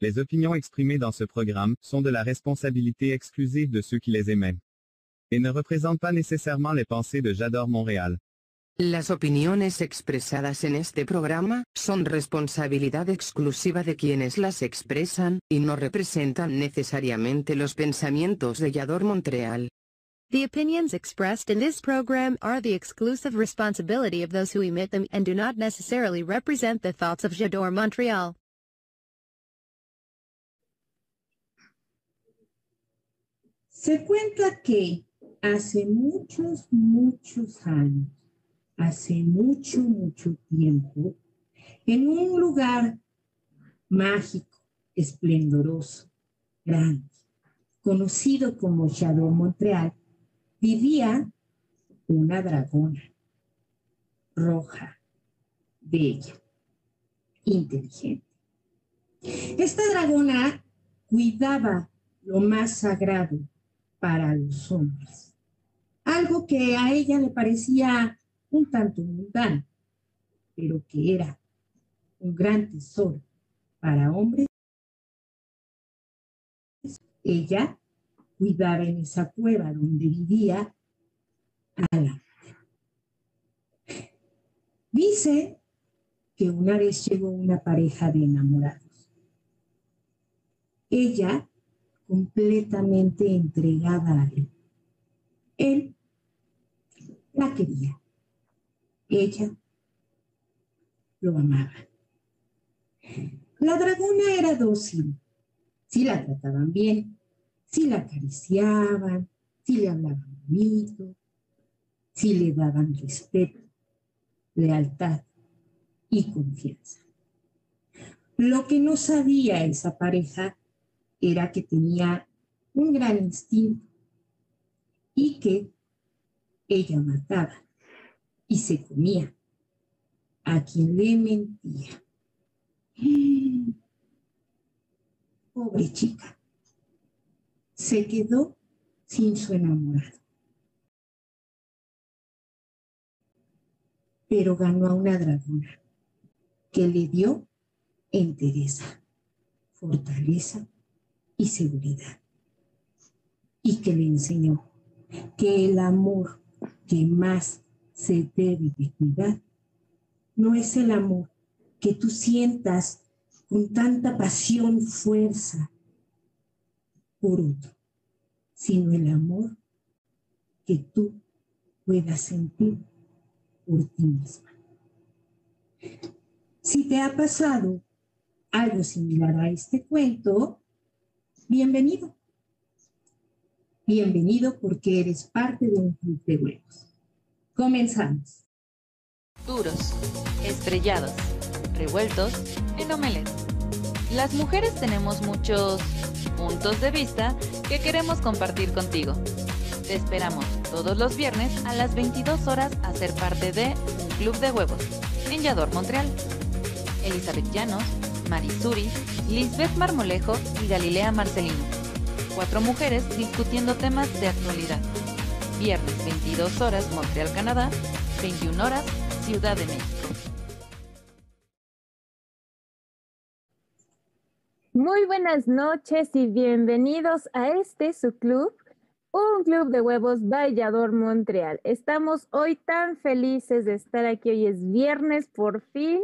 Les opinions exprimées dans ce programme sont de la responsabilité exclusive de ceux qui les émettent et ne représentent pas nécessairement les pensées de J'adore Montréal. Las opiniones expresadas en este programa son responsabilidad exclusiva de quienes las expresan y no representan necesariamente los pensamientos de Yador Montreal. The opinions expressed in this program are the exclusive responsibility of those who emit them and do not necessarily represent the thoughts of J'adore Montreal. Se cuenta que hace muchos, muchos años, hace mucho, mucho tiempo, en un lugar mágico, esplendoroso, grande, conocido como Shadow Montreal, vivía una dragona roja, bella, inteligente. Esta dragona cuidaba lo más sagrado para los hombres, algo que a ella le parecía un tanto mundano, pero que era un gran tesoro para hombres. Ella cuidaba en esa cueva donde vivía a la Dice que una vez llegó una pareja de enamorados. Ella completamente entregada a él. Él la quería. Ella lo amaba. La dragona era dócil. Sí la trataban bien, sí la acariciaban, sí le hablaban bonito, sí le daban respeto, lealtad y confianza. Lo que no sabía esa pareja era que tenía un gran instinto y que ella mataba y se comía a quien le mentía. Pobre chica, se quedó sin su enamorado. Pero ganó a una dragona que le dio entereza, fortaleza y seguridad. Y que le enseñó que el amor que más se debe de cuidar no es el amor que tú sientas con tanta pasión, fuerza por otro, sino el amor que tú puedas sentir por ti misma. Si te ha pasado algo similar a este cuento, bienvenido. Bienvenido porque eres parte de un club de huevos. Comenzamos. Duros, estrellados, revueltos en omelette. Las mujeres tenemos muchos puntos de vista que queremos compartir contigo. Te esperamos todos los viernes a las 22 horas a ser parte de un club de huevos en Montreal. Elizabeth Llanos, Marisuri, Lisbeth Marmolejo y Galilea Marcelino. Cuatro mujeres discutiendo temas de actualidad. Viernes 22 horas Montreal, Canadá, 21 horas Ciudad de México. Muy buenas noches y bienvenidos a este su club, un club de huevos Vallador Montreal. Estamos hoy tan felices de estar aquí. Hoy es viernes por fin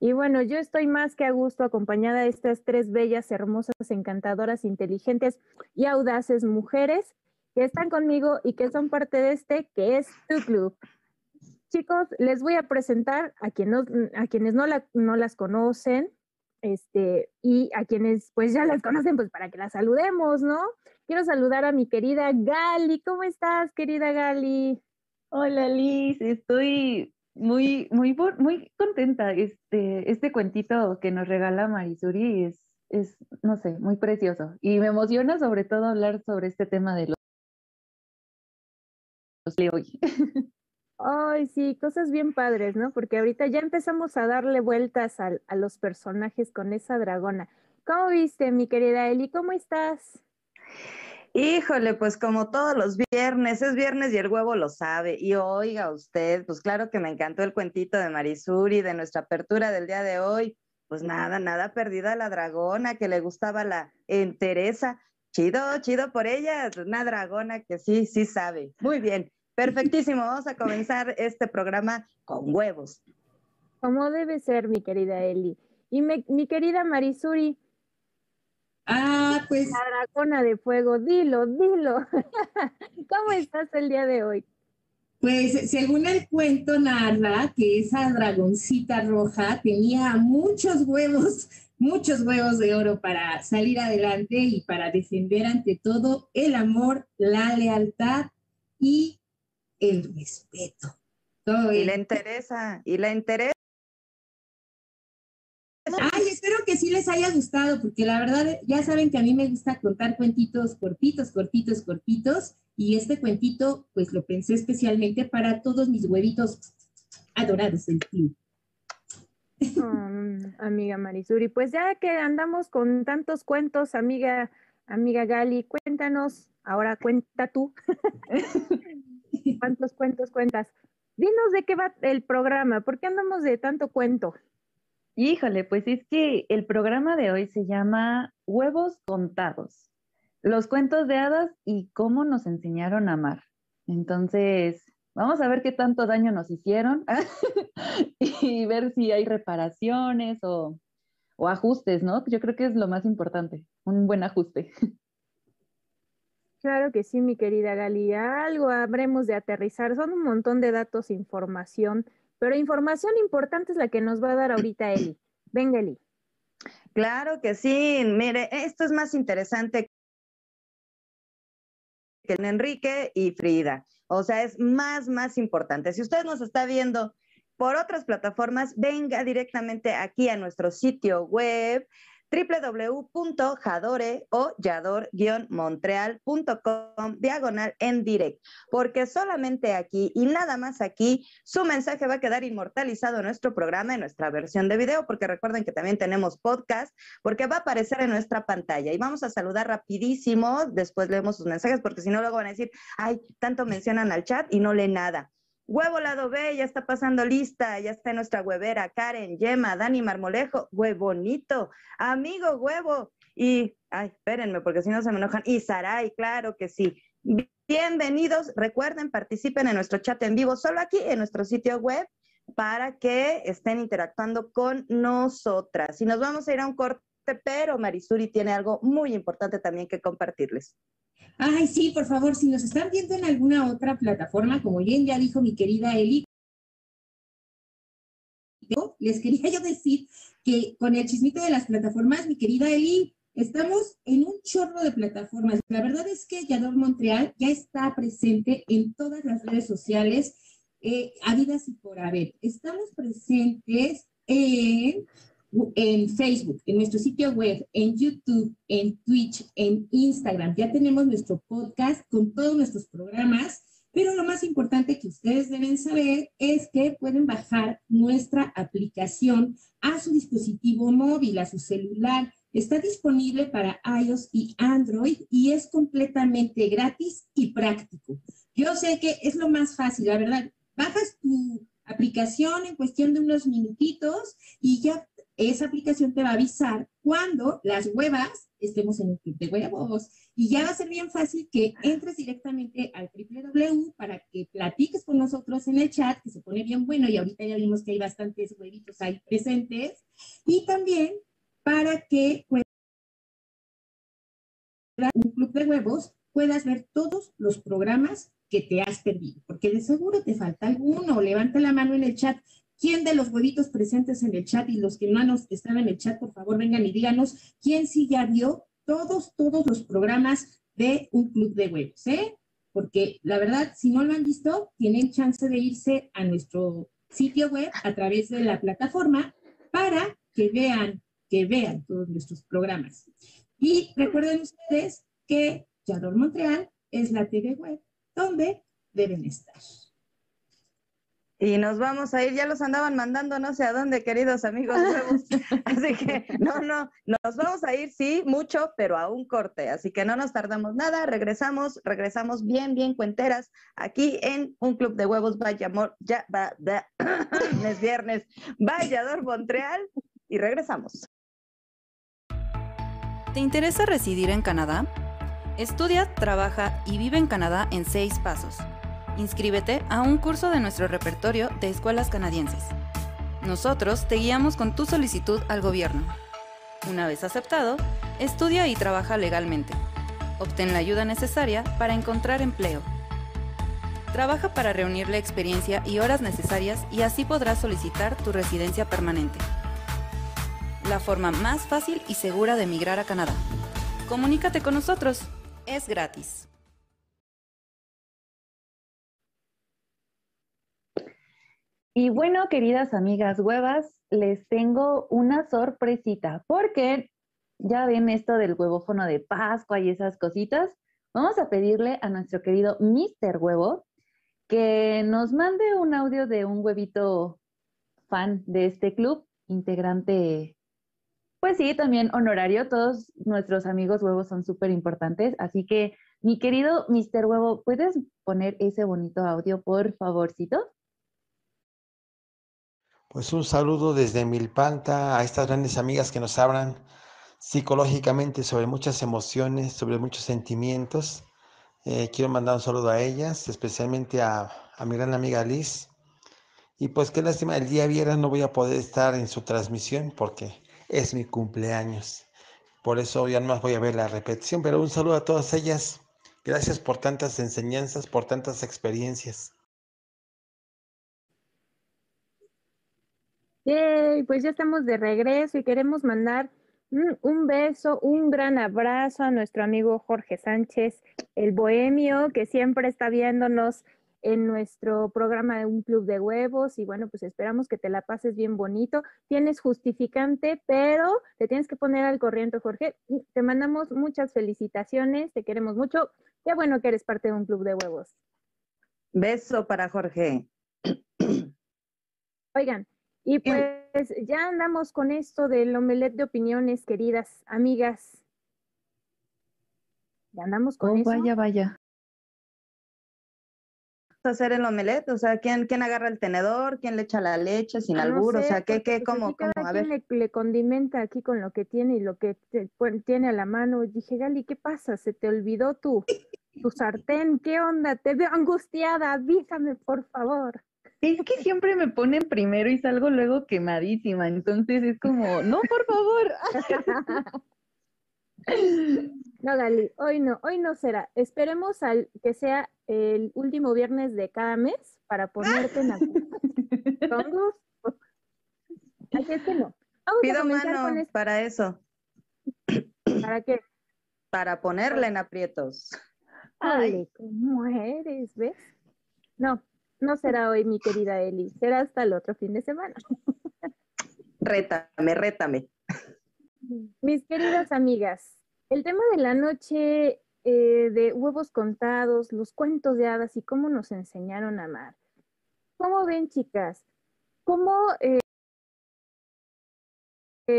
y bueno, yo estoy más que a gusto acompañada de estas tres bellas, hermosas, encantadoras, inteligentes y audaces mujeres que están conmigo y que son parte de este, que es tu club. Chicos, les voy a presentar a, quienes no, a quienes no, la, no las conocen, este, y a quienes pues ya las conocen, pues para que las saludemos, ¿no? Quiero saludar a mi querida Gali. ¿Cómo estás, querida Gali? Hola, Liz. Estoy muy, muy, muy contenta. Este, este cuentito que nos regala Marisuri es, es, no sé, muy precioso. Y me emociona sobre todo hablar sobre este tema de los, de hoy. Ay, sí, cosas bien padres, ¿no? Porque ahorita ya empezamos a darle vueltas a, a los personajes con esa dragona. ¿Cómo viste, mi querida Eli? ¿Cómo estás? Híjole, pues como todos los viernes, es viernes y el huevo lo sabe. Y oiga usted, pues claro que me encantó el cuentito de Marisuri, de nuestra apertura del día de hoy. pues nada, nada perdida la dragona que le gustaba la entereza. Chido, chido por ella, una dragona que sí, sí sabe. Muy bien, perfectísimo. Vamos a comenzar este programa con huevos. Como debe ser, mi querida Eli. Y mi querida Marisuri. Ah, pues. La dragona de fuego, dilo, dilo. ¿Cómo estás el día de hoy? Pues según el cuento narra que esa dragoncita roja tenía muchos huevos, muchos huevos de oro para salir adelante y para defender ante todo el amor, la lealtad y el respeto. y la interesa, y la interesa. Espero que sí les haya gustado, porque la verdad ya saben que a mí me gusta contar cuentitos cortitos, cortitos, cortitos. Y este cuentito, pues lo pensé especialmente para todos mis huevitos adorados del club. Mm, amiga Marisuri, pues ya que andamos con tantos cuentos, amiga, amiga Gali, cuéntanos, ahora cuenta tú. ¿Cuántos cuentos cuentas? Dinos de qué va el programa, ¿por qué andamos de tanto cuento? Híjole, pues es que el programa de hoy se llama Huevos Contados los cuentos de hadas y cómo nos enseñaron a amar. Entonces, vamos a ver qué tanto daño nos hicieron y ver si hay reparaciones o, ajustes, ¿no? Yo creo que es lo más importante, un buen ajuste. Claro que sí, mi querida Gali, algo habremos de aterrizar. Son un montón de datos, información, pero información importante es la que nos va a dar ahorita Eli. Venga, Eli. Claro que sí. Mire, esto es más interesante que Enrique y Frida. O sea, es más, más importante. Si usted nos está viendo por otras plataformas, venga directamente aquí a nuestro sitio web www.jadore o yador-montreal.com diagonal en direct, porque solamente aquí y nada más aquí su mensaje va a quedar inmortalizado en nuestro programa, en nuestra versión de video, porque recuerden que también tenemos podcast, porque va a aparecer en nuestra pantalla y vamos a saludar rapidísimo, después leemos sus mensajes, porque si no luego van a decir, ay, tanto mencionan al chat y no lee nada. Huevo lado B, ya está pasando lista, ya está en nuestra huevera, Karen, Yema, Dani Marmolejo, huevonito, amigo huevo, y, ay, espérenme, porque si no se me enojan, y Saray, claro que sí. Bienvenidos, recuerden, participen en nuestro chat en vivo, solo aquí en nuestro sitio web, para que estén interactuando con nosotras. Y nos vamos a ir a un corte, pero Marisuri tiene algo muy importante también que compartirles. Ay, sí, por favor, si nos están viendo en alguna otra plataforma, como bien ya dijo mi querida Eli, les quería yo decir que con el chismito de las plataformas, mi querida Eli, estamos en un chorro de plataformas. La verdad es que Yador Montreal ya está presente en todas las redes sociales, eh, habidas y por haber. Estamos presentes en en Facebook, en nuestro sitio web, en YouTube, en Twitch, en Instagram. Ya tenemos nuestro podcast con todos nuestros programas, pero lo más importante que ustedes deben saber es que pueden bajar nuestra aplicación a su dispositivo móvil, a su celular. Está disponible para iOS y Android y es completamente gratis y práctico. Yo sé que es lo más fácil, la verdad. Bajas tu aplicación en cuestión de unos minutitos y ya esa aplicación te va a avisar cuando las huevas estemos en un club de huevos. Y ya va a ser bien fácil que entres directamente al www para que platiques con nosotros en el chat, que se pone bien bueno y ahorita ya vimos que hay bastantes huevitos ahí presentes. Y también para que un club de huevos puedas ver todos los programas que te has perdido, porque de seguro te falta alguno. Levanta la mano en el chat. ¿Quién de los huevitos presentes en el chat y los que no están en el chat, por favor, vengan y díganos quién sí ya vio todos, todos los programas de un club de huevos, ¿eh? Porque la verdad, si no lo han visto, tienen chance de irse a nuestro sitio web a través de la plataforma para que vean, que vean todos nuestros programas. Y recuerden ustedes que Yador Montreal es la TV web donde deben estar. Y nos vamos a ir, ya los andaban mandando no sé a dónde, queridos amigos nuevos. Así que no, no, nos vamos a ir, sí, mucho, pero a un corte. Así que no nos tardamos nada, regresamos, regresamos bien, bien cuenteras aquí en un club de huevos, vaya amor, ya, va, es viernes, Vallador Montreal, y regresamos. ¿Te interesa residir en Canadá? Estudia, trabaja y vive en Canadá en seis pasos. Inscríbete a un curso de nuestro repertorio de escuelas canadienses. Nosotros te guiamos con tu solicitud al gobierno. Una vez aceptado, estudia y trabaja legalmente. Obtén la ayuda necesaria para encontrar empleo. Trabaja para reunir la experiencia y horas necesarias y así podrás solicitar tu residencia permanente. La forma más fácil y segura de emigrar a Canadá. Comunícate con nosotros. Es gratis. Y bueno, queridas amigas huevas, les tengo una sorpresita, porque ya ven esto del huevófono de Pascua y esas cositas. Vamos a pedirle a nuestro querido Mr. Huevo que nos mande un audio de un huevito fan de este club, integrante, pues sí, también honorario. Todos nuestros amigos huevos son súper importantes. Así que, mi querido Mr. Huevo, ¿puedes poner ese bonito audio, por favorcito? Pues un saludo desde Milpanta a estas grandes amigas que nos hablan psicológicamente sobre muchas emociones, sobre muchos sentimientos. Eh, quiero mandar un saludo a ellas, especialmente a, a, mi gran amiga Liz. Y pues qué lástima, el día viernes no voy a poder estar en su transmisión porque es mi cumpleaños. Por eso ya no más voy a ver la repetición, pero un saludo a todas ellas. Gracias por tantas enseñanzas, por tantas experiencias. Yay, pues ya estamos de regreso y queremos mandar un, un, beso, un gran abrazo a nuestro amigo Jorge Sánchez, el bohemio, que siempre está viéndonos en nuestro programa de un club de huevos y bueno, pues esperamos que te la pases bien bonito. Tienes justificante, pero te tienes que poner al corriente, Jorge. Te mandamos muchas felicitaciones, te queremos mucho. Qué bueno que eres parte de un club de huevos. Beso para Jorge. Oigan, y pues ya andamos con esto del omelet de opiniones, queridas amigas. Ya andamos con oh, eso. Vaya, vaya. hacer el omelet? O sea, ¿quién, ¿quién agarra el tenedor? ¿Quién le echa la leche sin Ah, no albur? o sea, ¿qué, qué, pues cómo, cómo? cada A quien ver. Le, le condimenta aquí con lo que tiene y lo que te- tiene a la mano. Y dije, Gali, ¿qué pasa? ¿Se te olvidó tu, tu sartén? ¿Qué onda? Te veo angustiada. Avísame, por favor. Es que siempre me ponen primero y salgo luego quemadísima, entonces es como, no, por favor. No, Gali, hoy no, hoy no será. Esperemos al que sea el último viernes de cada mes para ponerte en la con gusto. Así es que no. Vamos a Pido con mano esto. para eso, ¿Para qué? para ponerla en aprietos. Ay, ¿cómo eres? ¿Ves? No, no será hoy, mi querida Eli. Será hasta el otro fin de semana. Rétame, rétame. Mis queridas amigas, el tema de la noche eh, de huevos contados, los cuentos de hadas y cómo nos enseñaron a amar. ¿Cómo ven, chicas? ¿Cómo eh,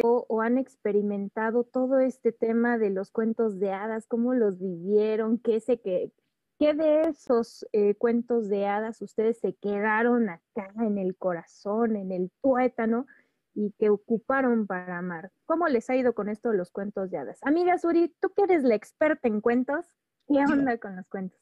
o, o han experimentado todo este tema de los cuentos de hadas? ¿Cómo los vivieron? ¿Qué, se que, qué de esos eh, cuentos de hadas ustedes se quedaron acá en el corazón, en el tuétano? y que ocuparon para amar. ¿Cómo les ha ido con esto de los cuentos de hadas? Amiga Suri, tú que eres la experta en cuentos, ¿qué onda con los cuentos?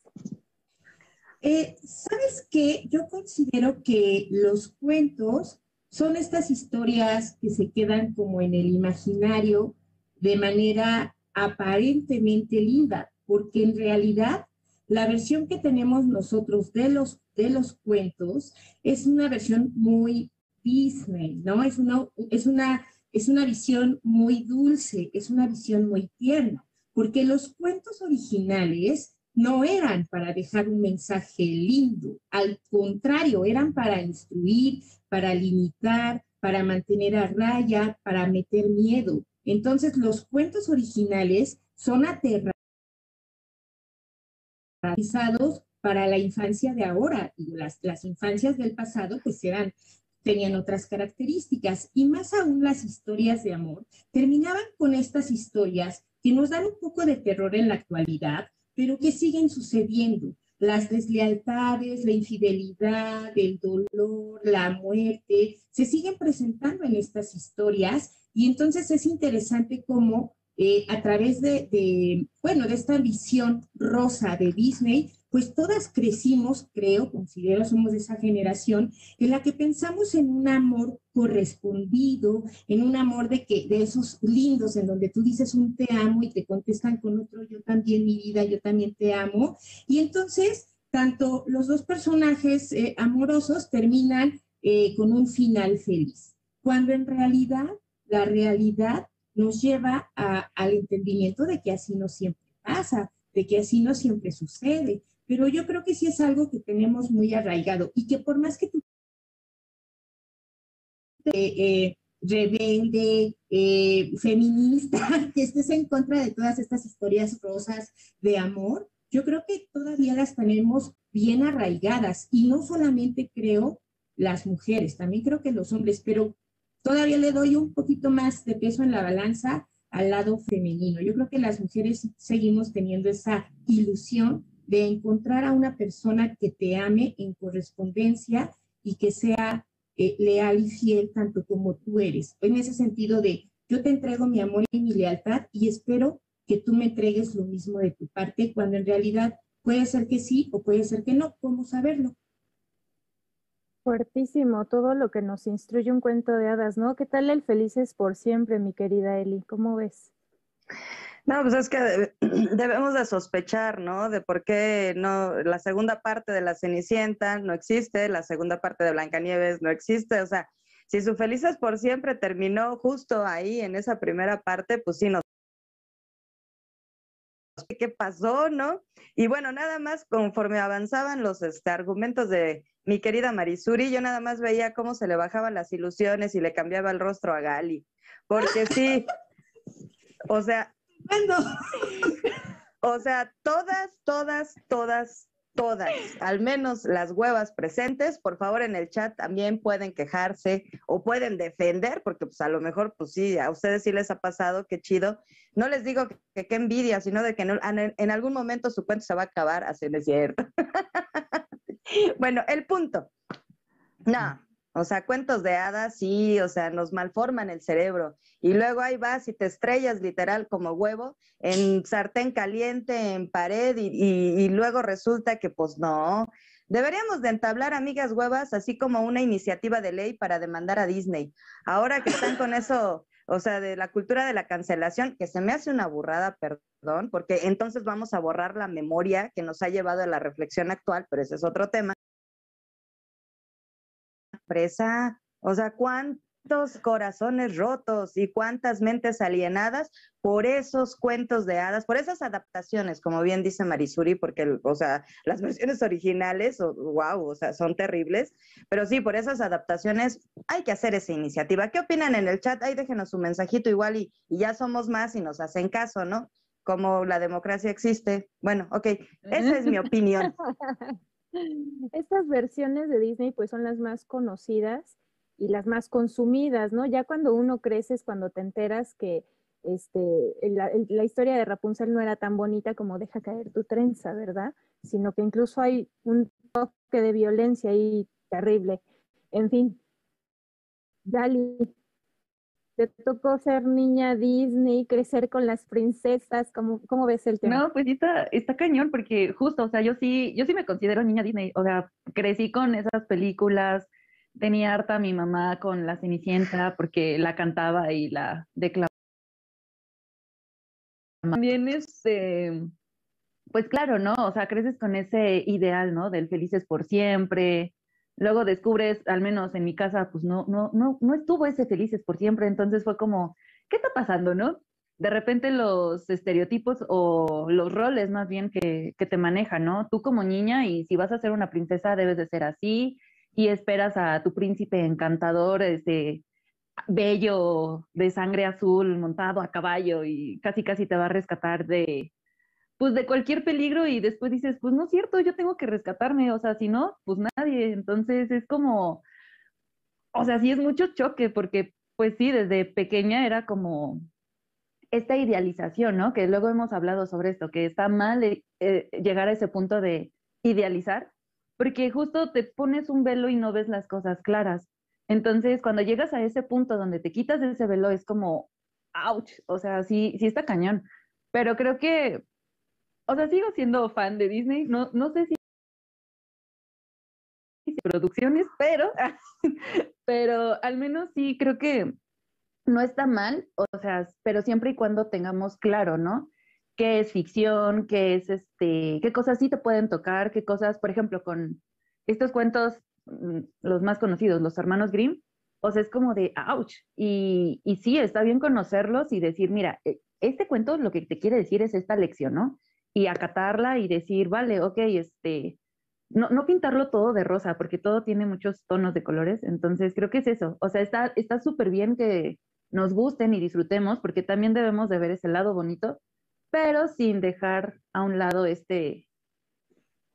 Eh, ¿Sabes qué? Yo considero que los cuentos son estas historias que se quedan como en el imaginario de manera aparentemente linda, porque en realidad la versión que tenemos nosotros de los, de los cuentos es una versión muy Disney, ¿no? Es una, es, una, es una visión muy dulce, es una visión muy tierna, porque los cuentos originales no eran para dejar un mensaje lindo, al contrario, eran para instruir, para limitar, para mantener a raya, para meter miedo. Entonces, los cuentos originales son aterrorizados para la infancia de ahora. Y las, las infancias del pasado, pues eran tenían otras características y más aún las historias de amor terminaban con estas historias que nos dan un poco de terror en la actualidad, pero que siguen sucediendo. Las deslealtades, la infidelidad, el dolor, la muerte, se siguen presentando en estas historias Y entonces es interesante cómo eh, a través de, de, bueno, de esta visión rosa de Disney, pues todas crecimos, creo, considero, somos de esa generación, en la que pensamos en un amor correspondido, en un amor de que, de esos lindos, en donde tú dices un te amo y te contestan con otro yo también, mi vida, yo también te amo. Y entonces, tanto los dos personajes eh, amorosos terminan eh, con un final feliz, cuando en realidad la realidad nos lleva al entendimiento de que así no siempre pasa, de que así no siempre sucede. Pero yo creo que sí es algo que tenemos muy arraigado y que por más que tú eh, eh eh, feminista, que estés en contra de todas estas historias rosas de amor, yo creo que todavía las tenemos bien arraigadas y no solamente creo las mujeres, también creo que los hombres, pero todavía le doy un poquito más de peso en la balanza al lado femenino. Yo creo que las mujeres seguimos teniendo esa ilusión de encontrar a una persona que te ame en correspondencia y que sea eh, leal y fiel tanto como tú eres. En ese sentido de yo te entrego mi amor y mi lealtad y espero que tú me entregues lo mismo de tu parte, cuando en realidad puede ser que sí o puede ser que no, ¿cómo saberlo? Fuertísimo todo lo que nos instruye un cuento de hadas, ¿no? ¿Qué tal el felices por siempre, mi querida Eli? ¿Cómo ves? No, pues es que debemos de sospechar, ¿no? De por qué no, la segunda parte de la Cenicienta no existe, la segunda parte de Blancanieves no existe, o sea, si su felices por siempre terminó justo ahí en esa primera parte, pues sí nos qué pasó, ¿no? Y bueno, nada más conforme avanzaban los este, argumentos de mi querida Marisuri, yo nada más veía cómo se le bajaban las ilusiones y le cambiaba el rostro a Gali. Porque sí, o sea, o sea, todas, todas, todas, todas, al menos las huevas presentes, por favor en el chat también pueden quejarse o pueden defender, porque pues a lo mejor, pues sí, a ustedes sí les ha pasado, qué chido. No les digo que qué envidia, sino de que en, en, algún momento su cuento se va a acabar, así no es cierto. bueno, el punto. No, o sea, cuentos de hadas, sí, o sea, nos malforman el cerebro. Y luego ahí vas y te estrellas literal como huevo en sartén caliente, en pared, y, y, luego resulta que pues no. Deberíamos de entablar, amigas huevas, así como una iniciativa de ley para demandar a Disney. Ahora que están con eso, o sea, de la cultura de la cancelación, que se me hace una burrada, perdón, porque entonces vamos a borrar la memoria que nos ha llevado a la reflexión actual, pero ese es otro tema presa. O sea, cuántos corazones rotos y cuántas mentes alienadas por esos cuentos de hadas, por esas adaptaciones, como bien dice Marisuri, porque, o sea, las versiones originales, wow, o sea, son terribles, pero sí, por esas adaptaciones hay que hacer esa iniciativa. ¿Qué opinan en el chat? Ahí déjenos su mensajito igual y, y ya somos más y nos hacen caso, ¿no? Como la democracia existe. Bueno, ok, esa es mi opinión. Estas versiones de Disney pues son las más conocidas y las más consumidas, ¿no? Ya cuando uno crece es cuando te enteras que este, la, la, historia de Rapunzel no era tan bonita como deja caer tu trenza, ¿verdad? Sino que incluso hay un toque de violencia ahí terrible. En fin, Dali, te tocó ser niña Disney, crecer con las princesas, ¿cómo, cómo ves el tema? No, pues está, está cañón, porque justo, o sea, yo sí, yo sí me considero niña Disney, o sea, crecí con esas películas, tenía harta mi mamá con la Cenicienta porque la cantaba y la declamaba. También este, pues claro, ¿no? O sea, creces con ese ideal, ¿no? Del felices por siempre, luego descubres, al menos en mi casa, pues no, no, no, no estuvo ese felices por siempre, entonces fue como, ¿qué está pasando, no? De repente los estereotipos o los roles más bien que, que te manejan, ¿no? Tú como niña y si vas a ser una princesa debes de ser así y esperas a tu príncipe encantador, este, bello, de sangre azul, montado a caballo y casi casi te va a rescatar de, pues de cualquier peligro y después dices, pues no es cierto, yo tengo que rescatarme, o sea, si no, pues nadie. Entonces es como, o sea, sí es mucho choque porque, pues sí, desde pequeña era como esta idealización, ¿no? Que luego hemos hablado sobre esto, que está mal eh, eh, llegar a ese punto de idealizar, porque justo te pones un velo y no ves las cosas claras. Entonces, cuando llegas a ese punto donde te quitas ese velo, es como, ouch, o sea, sí, sí está cañón. Pero creo que, o sea, sigo siendo fan de Disney, no, no sé si producciones, pero, pero al menos sí creo que no está mal, o sea, pero siempre y cuando tengamos claro, ¿no? qué es ficción, qué es este, qué cosas sí te pueden tocar, qué cosas, por ejemplo, con estos cuentos, mm, los más conocidos, los hermanos Grimm, o sea, es como de, ouch, y, y sí, está bien conocerlos y decir, mira, e, este cuento lo que te quiere decir es esta lección, ¿no? Y acatarla y decir, vale, ok, este, no, no pintarlo todo de rosa, porque todo tiene muchos tonos de colores, entonces creo que es eso, o sea, está súper bien que nos gusten y disfrutemos, porque también debemos de ver ese lado bonito, pero sin dejar a un lado este,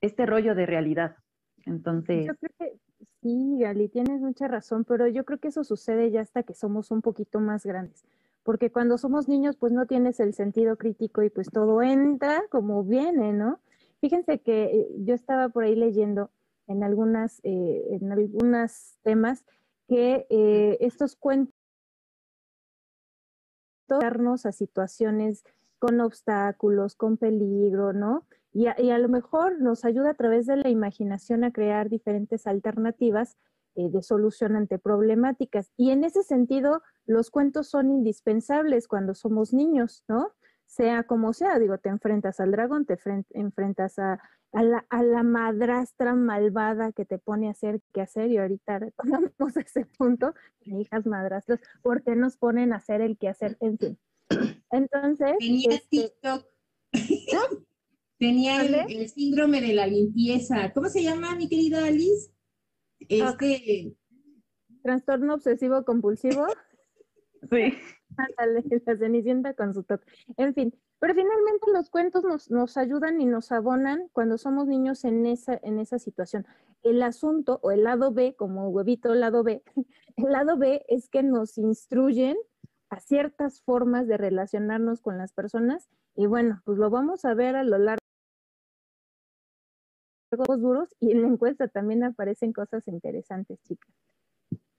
este rollo de realidad. Entonces... Yo creo que sí, Gali, tienes mucha razón, pero yo creo que eso sucede ya hasta que somos un poquito más grandes, porque cuando somos niños pues no tienes el sentido crítico y pues todo entra como viene, ¿no? Fíjense que eh, yo estaba por ahí leyendo en algunas, eh, en algunos temas que eh, estos cuentos a situaciones con obstáculos, con peligro, ¿no? Y a, lo mejor nos ayuda a través de la imaginación a crear diferentes alternativas eh, de solución ante problemáticas. Y en ese sentido, los cuentos son indispensables cuando somos niños, ¿no? Sea como sea, digo, te enfrentas al dragón, te enfrentas a, la, a, la, madrastra malvada que te pone a hacer qué hacer, y ahorita retomamos ese punto, hijas madrastras, ¿por qué nos ponen a hacer el qué hacer? En fin, entonces. Tenía este, TikTok. Tenía el, síndrome de la limpieza. ¿Cómo se llama, mi querida Alice? Este. Trastorno obsesivo compulsivo. Sí. la cenicienta con su toque. En fin, pero finalmente los cuentos nos, nos, ayudan y nos abonan cuando somos niños en esa, en esa situación. El asunto o el lado B, como huevito el lado B, el lado B es que nos instruyen ciertas formas de relacionarnos con las personas y bueno, pues lo vamos a ver a lo largo de los duros y en la encuesta también aparecen cosas interesantes, chicas.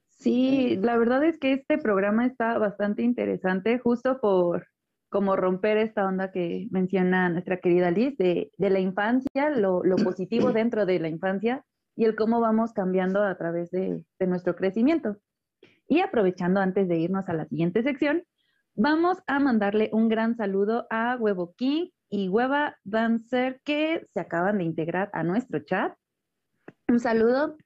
Sí, la verdad es que este programa está bastante interesante, justo por como romper esta onda que menciona nuestra querida Liz, de, la infancia, lo, positivo dentro de la infancia y el cómo vamos cambiando a través de nuestro crecimiento. Y aprovechando antes de irnos a la siguiente sección, vamos a mandarle un gran saludo a Huevo King y Hueva Dancer que se acaban de integrar a nuestro chat. Un saludo.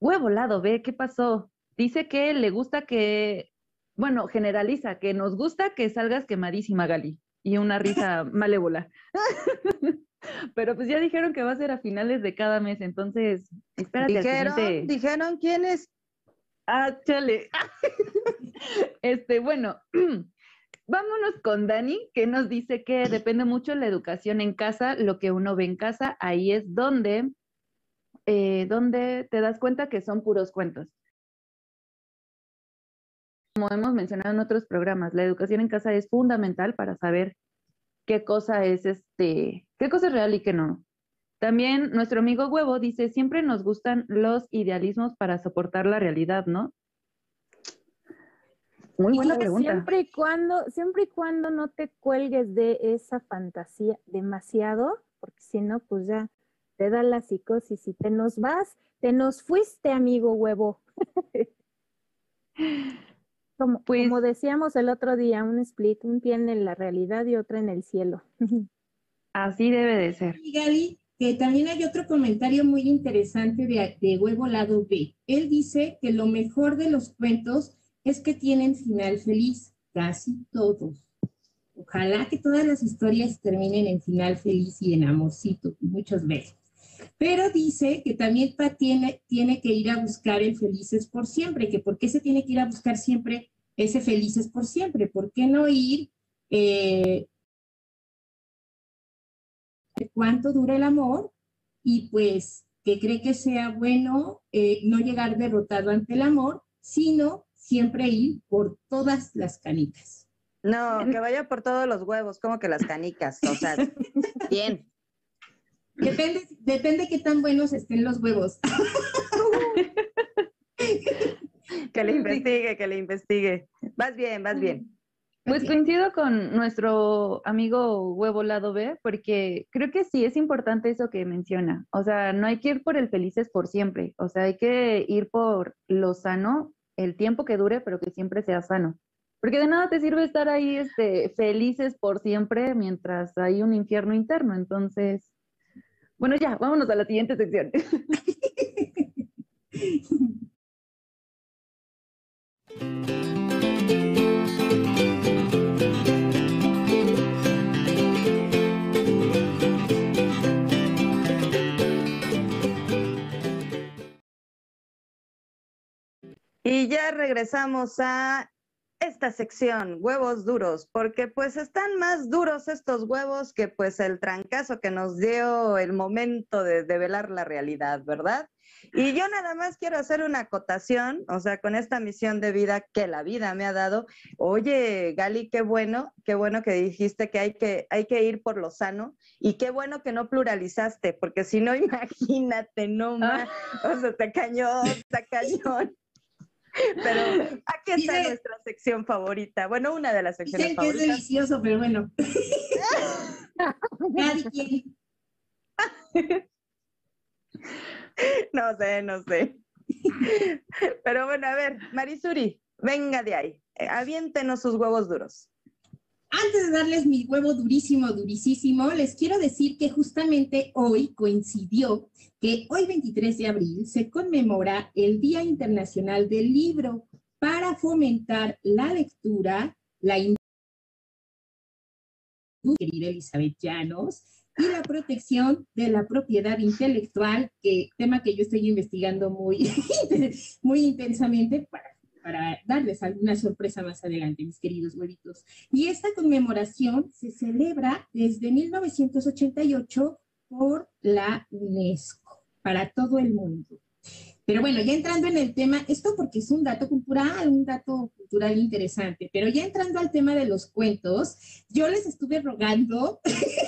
Huevo Lado B, ¿qué pasó? Dice que le gusta que, bueno, generaliza, que nos gusta que salgas quemadísima, Gali. Y una risa malévola. Pero pues ya dijeron que va a ser a finales de cada mes, entonces espérate. Dijeron, dijeron quiénes Ah, chale. este, bueno, vámonos con Dani, que nos dice que depende mucho la educación en casa, lo que uno ve en casa, ahí es donde, eh, donde te das cuenta que son puros cuentos. Como hemos mencionado en otros programas, la educación en casa es fundamental para saber qué cosa es este, qué cosa es real y qué no. También nuestro amigo Huevo dice, siempre nos gustan los idealismos para soportar la realidad, ¿no? Muy buena pregunta. Siempre y, cuando, siempre y cuando no te cuelgues de esa fantasía demasiado, porque si no, pues ya te da la psicosis y te nos vas, te nos fuiste, amigo Huevo. como, pues como decíamos el otro día, un split, un pie en la realidad y otro en el cielo. Así debe de ser también hay otro comentario muy interesante de, de Huevo Lado B. Él dice que lo mejor de los cuentos es que tienen final feliz, casi todos. Ojalá que todas las historias terminen en final feliz y en amorcito, muchas veces. Pero dice que también tiene, tiene que ir a buscar el felices por siempre, que por qué se tiene que ir a buscar siempre ese felices por siempre, ¿por qué no ir eh, cuánto dura el amor y pues que cree que sea bueno eh, no llegar derrotado ante el amor, sino siempre ir por todas las canicas. No, que vaya por todos los huevos, como que las canicas, o sea, bien. Depende, depende qué tan buenos estén los huevos. Que le investigue, que le investigue. Vas bien, vas bien. Pues coincido con nuestro amigo Huevo Lado B, porque creo que sí es importante eso que menciona. O sea, no hay que ir por el felices por siempre. O sea, hay que ir por lo sano, el tiempo que dure, pero que siempre sea sano. Porque de nada te sirve estar ahí este, felices por siempre mientras hay un infierno interno. Entonces, bueno, ya, vámonos a la siguiente sección. Y ya regresamos a esta sección, huevos duros, porque pues están más duros estos huevos que pues el trancazo que nos dio el momento de develar la realidad, ¿verdad? Y yo nada más quiero hacer una acotación, o sea, con esta misión de vida que la vida me ha dado. Oye, Gali, qué bueno, qué bueno que dijiste que hay que, hay que ir por lo sano y qué bueno que no pluralizaste, porque si no, imagínate, no más, o sea, te cañón, te cañón. Pero aquí está nuestra sección favorita. Bueno, una de las secciones Dicen favoritas. que es delicioso, pero bueno. Quien. No sé, no sé. Pero bueno, a ver, Marisuri, venga de ahí. Eh, aviéntenos sus huevos duros. Antes de darles mi huevo durísimo, durísimo, les quiero decir que justamente hoy coincidió que hoy 23 de abril se conmemora el Día Internacional del Libro para fomentar la lectura, la querida Elizabeth Llanos, y la protección de la propiedad intelectual, que tema que yo estoy investigando muy, muy intensamente para, para darles alguna sorpresa más adelante, mis queridos huevitos. Y esta conmemoración se celebra desde 1988 por la UNESCO, para todo el mundo. Pero bueno, ya entrando en el tema, esto porque es un dato cultural, un dato cultural interesante, pero ya entrando al tema de los cuentos, yo les estuve rogando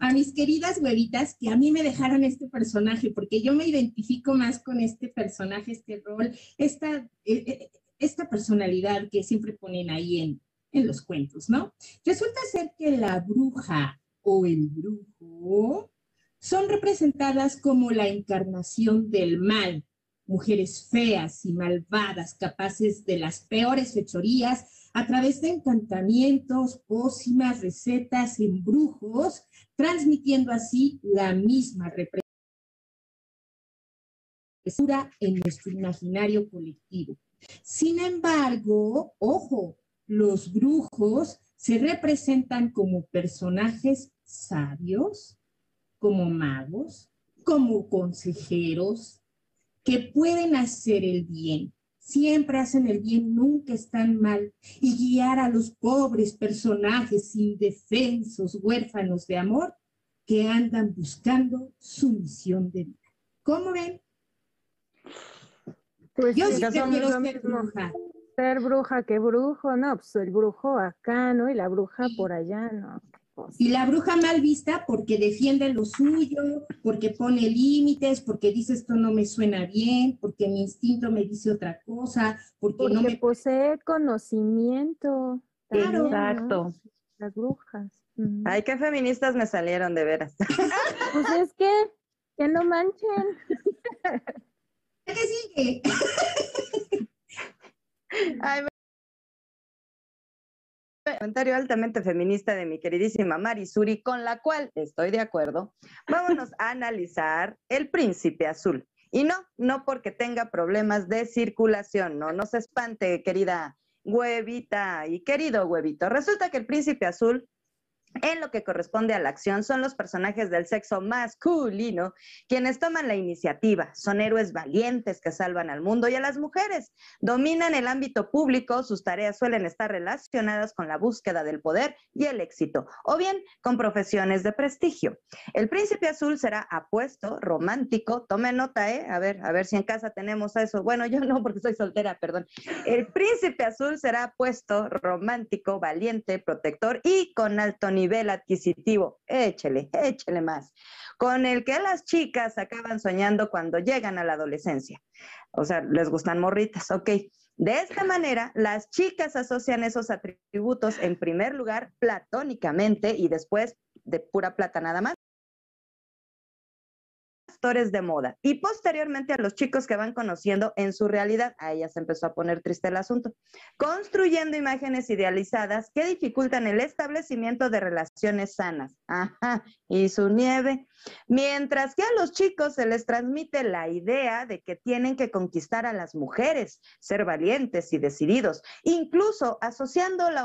a mis queridas huevitas que a mí me dejaran este personaje, porque yo me identifico más con este personaje, este rol, esta, eh, eh, esta personalidad que siempre ponen ahí en, en los cuentos, ¿no? Resulta ser que la bruja o el brujo son representadas como la encarnación del mal, mujeres feas y malvadas, capaces de las peores fechorías a través de encantamientos, pócimas, recetas, embrujos, transmitiendo así la misma representación en nuestro imaginario colectivo. Sin embargo, ojo, los brujos se representan como personajes sabios, como magos, como consejeros, que pueden hacer el bien. Siempre hacen el bien, nunca están mal. Y guiar a los pobres personajes indefensos, huérfanos de amor, que andan buscando su misión de vida. ¿Cómo ven? Pues Yo sí, prefiero ser bruja. Ser bruja que brujo, no, pues el brujo acá, ¿no? Y la bruja por allá, ¿no? Y la bruja mal vista porque defiende lo suyo, porque pone límites, porque dice esto no me suena bien, porque mi instinto me dice otra cosa, porque, Porque no me... posee conocimiento. también, ¿no? Exacto. Las brujas. Ujú. Ay, qué feministas me salieron de veras. Pues es que, que no manchen. ¿Qué sigue? Ay, me- comentario altamente feminista de mi queridísima Marisuri, con la cual estoy de acuerdo. Vámonos a analizar el príncipe azul. Y no, no porque tenga problemas de circulación, no, no se espante, querida huevita y querido huevito. Resulta que el príncipe azul en lo que corresponde a la acción son los personajes del sexo masculino quienes toman la iniciativa. Son héroes valientes que salvan al mundo y a las mujeres. Dominan el ámbito público, sus tareas suelen estar relacionadas con la búsqueda del poder y el éxito, o bien con profesiones de prestigio. El príncipe azul será apuesto, romántico, tome nota, ¿eh? A ver, a ver si en casa tenemos eso. Bueno, yo no, porque soy soltera, perdón. El príncipe azul será apuesto, romántico, valiente, protector y con alto nivel adquisitivo. Échele, échele más. Con el que las chicas acaban soñando cuando llegan a la adolescencia. O sea, les gustan morritas, ok. De esta manera, las chicas asocian esos atributos en primer lugar platónicamente y después de pura plata nada más de moda y posteriormente a los chicos que van conociendo en su realidad. A ella se empezó a poner triste el asunto. Construyendo imágenes idealizadas que dificultan el establecimiento de relaciones sanas. Ajá, y su nieve. Mientras que a los chicos se les transmite la idea de que tienen que conquistar a las mujeres, ser valientes y decididos, incluso asociando la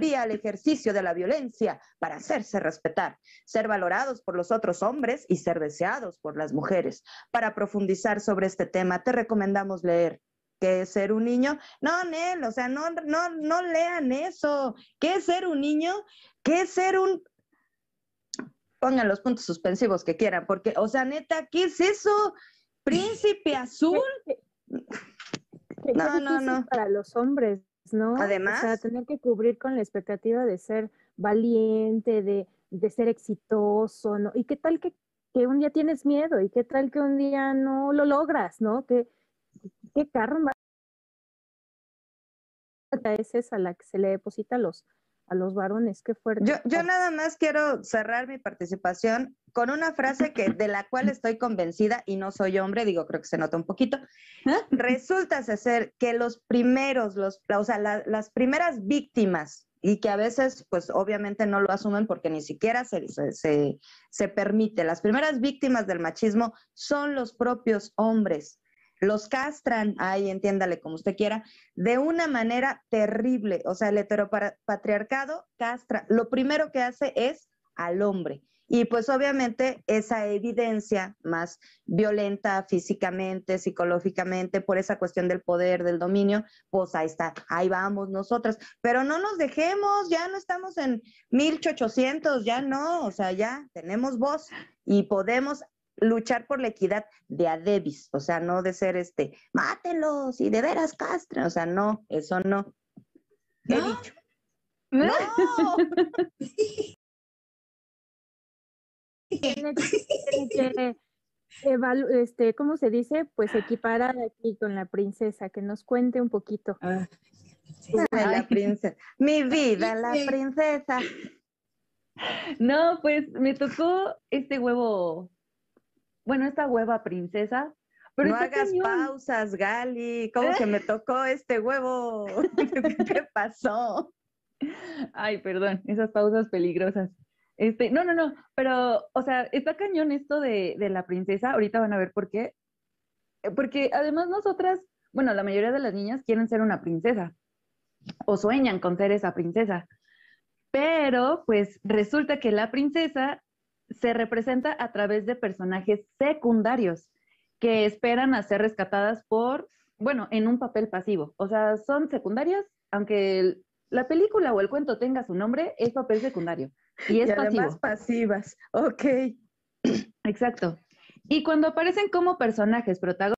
hombría al ejercicio de la violencia para hacerse respetar, ser valorados por los otros hombres y ser deseados por las mujeres. Para profundizar sobre este tema, te recomendamos leer ¿Qué es ser un niño? No, Nel, o sea, no, no, no lean eso. ¿Qué es ser un niño? ¿Qué es ser un... Pongan los puntos suspensivos que quieran, porque, o sea, neta, ¿qué es eso? Príncipe azul. No, no, no. Para los hombres, ¿no? Además. O sea, tener que cubrir con la expectativa de ser valiente, de, de ser exitoso, ¿no? ¿Y qué tal que que un día tienes miedo y qué tal que un día no lo logras, ¿no? ¿Qué, qué karma es esa la que se le deposita a los, a los varones? Qué fuerte. Yo, yo nada más quiero cerrar mi participación con una frase que, de la cual estoy convencida y no soy hombre, digo, creo que se nota un poquito. Resulta ser que los primeros, los, o sea, las primeras víctimas y que a veces, pues obviamente no lo asumen porque ni siquiera se, se, se, permite. Las primeras víctimas del machismo son los propios hombres. Los castran, ahí entiéndale como usted quiera, de una manera terrible. O sea, el heteropatriarcado castra. Lo primero que hace es al hombre. Y pues obviamente esa evidencia más violenta físicamente, psicológicamente, por esa cuestión del poder, del dominio, pues ahí está, ahí vamos nosotras. Pero no nos dejemos, ya no estamos en 1800, ya no, o sea, ya tenemos voz y podemos luchar por la equidad de adebis, o sea, no de ser este, mátelos y de veras castren, o sea, no, eso no. He dicho. No. tiene que, este, ¿cómo se dice? Pues equiparar aquí con la princesa, que nos cuente un poquito. Ah, la princesa. Mi vida, la princesa. No, pues me tocó este huevo, bueno, esta hueva princesa. Pero no hagas pausas, Gali. ¿Cómo que me tocó este huevo? ¿Qué pasó? Ay, perdón, esas pausas peligrosas. Este, no, no, no, pero, o sea, está cañón esto de, de la princesa, ahorita van a ver por qué. Porque además nosotras, bueno, la mayoría de las niñas quieren ser una princesa o sueñan con ser esa princesa. Pero pues resulta que la princesa se representa a través de personajes secundarios que esperan a ser rescatadas por, bueno, en un papel pasivo. O sea, son secundarias, aunque la película o el cuento tenga su nombre, es papel secundario. Y es además pasivas. Ok. Exacto. Y cuando aparecen como personajes protagonistas,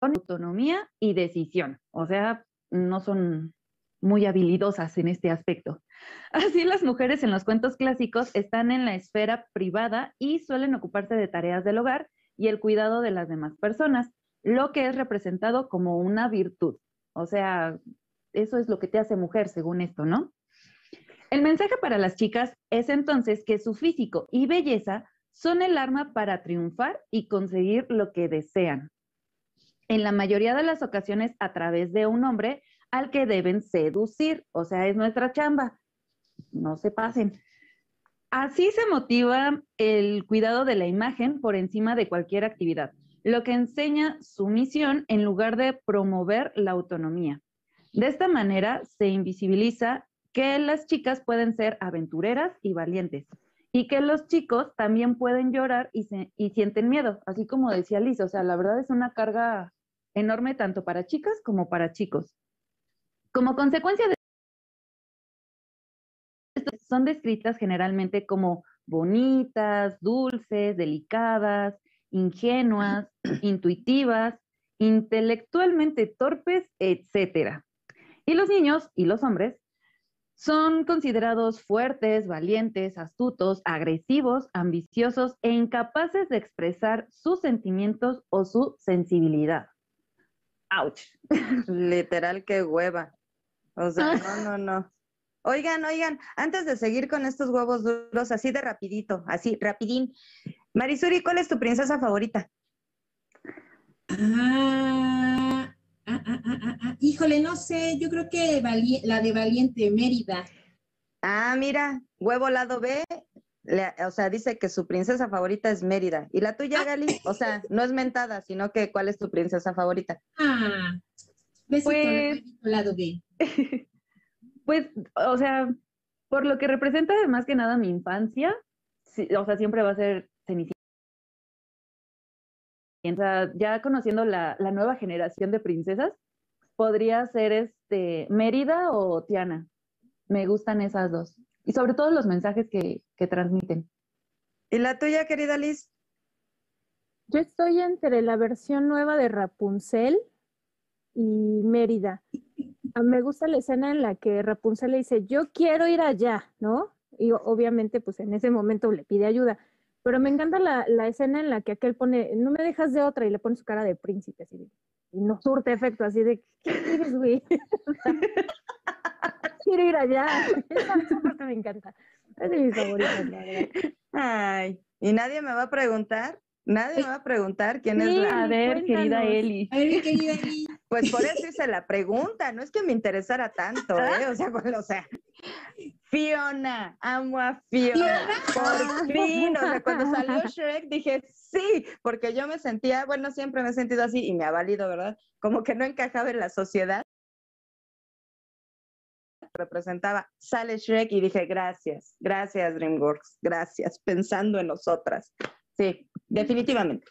con autonomía y decisión. O sea, no son muy habilidosas en este aspecto. Así las mujeres en los cuentos clásicos están en la esfera privada y suelen ocuparse de tareas del hogar y el cuidado de las demás personas, lo que es representado como una virtud. O sea, eso es lo que te hace mujer según esto, ¿no? El mensaje para las chicas es entonces que su físico y belleza son el arma para triunfar y conseguir lo que desean. En la mayoría de las ocasiones a través de un hombre al que deben seducir, o sea, es nuestra chamba. No se pasen. Así se motiva el cuidado de la imagen por encima de cualquier actividad, lo que enseña su misión en lugar de promover la autonomía. De esta manera se invisibiliza que las chicas pueden ser aventureras y valientes y que los chicos también pueden llorar y, sienten miedo, así como decía Liz, o sea, la verdad es una carga enorme tanto para chicas como para chicos. Como consecuencia de esto, son descritas generalmente como bonitas, dulces, delicadas, ingenuas, intuitivas, intelectualmente torpes, etcétera. Y los niños y los hombres son considerados fuertes, valientes, astutos, agresivos, ambiciosos e incapaces de expresar sus sentimientos o su sensibilidad. ouch. Literal, qué hueva. O sea, no, no, no. Oigan, oigan, antes de seguir con estos huevos duros, así de rapidito, así, rapidín. Marisuri, ¿cuál es tu princesa favorita? Ah, ah, ah, ah, ah, híjole, no sé, yo creo que la de Valiente Mérida. Ah, mira, huevo lado B, le- o sea, dice que su princesa favorita es Mérida. ¿Y la tuya, Gali? O sea, no es mentada, sino que ¿cuál es tu princesa favorita? Ah, Pues- besito, lado B. Pues, o sea, por lo que representa más que nada mi infancia, sí, o sea, siempre va a ser Cenicienta. O sea, ya conociendo la, la nueva generación de princesas, podría ser este Mérida o Tiana. Me gustan esas dos. Y sobre todo los mensajes que, que transmiten. ¿Y la tuya, querida Liz? Yo estoy entre la versión nueva de Rapunzel y Mérida. Me gusta la escena en la que Rapunzel le dice, yo quiero ir allá, ¿no? Y obviamente, pues en ese momento le pide ayuda. Pero me encanta la, la escena en la que aquel pone, no me dejas de otra, y le pone su cara de príncipe, así y no surte efecto, así de, ¿qué quieres, güey? quiero ir allá. Esa, parte me encanta. Es de mis favoritas, la. Ay, ¿y nadie me va a preguntar? ¿Nadie me va a preguntar quién es la...? A ver, querida. Eli. A ver, mi querida Eli. Pues por eso hice la pregunta, no es que me interesara tanto, ¿eh? O sea, bueno, o sea, Fiona, amo a Fiona, por fin, o sea, cuando salió Shrek dije sí, porque yo me sentía, bueno, siempre me he sentido así y me ha valido, ¿verdad? Como que no encajaba en la sociedad. Representaba, sale Shrek y dije gracias, gracias DreamWorks, gracias, pensando en nosotras. Sí, definitivamente.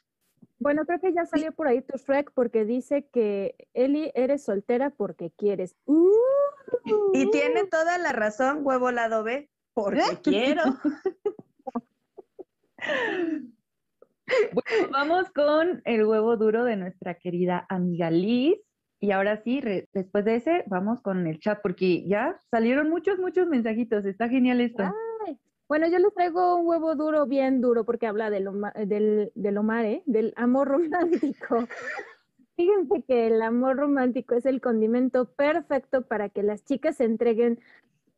Bueno, creo que ya salió por ahí tu Shrek porque dice que Eli eres soltera porque quieres. Uh, Y tiene toda la razón, huevo lado B, porque quiero. Bueno, vamos con el huevo duro de nuestra querida amiga Liz. Y ahora sí, re- después de ese, vamos con el chat, porque ya salieron muchos, muchos mensajitos. Está genial esto. Ay, Bueno, yo les traigo un huevo duro, bien duro, porque habla del, del, del Omar, ¿eh? del amor romántico. Fíjense que el amor romántico es el condimento perfecto para que las chicas se entreguen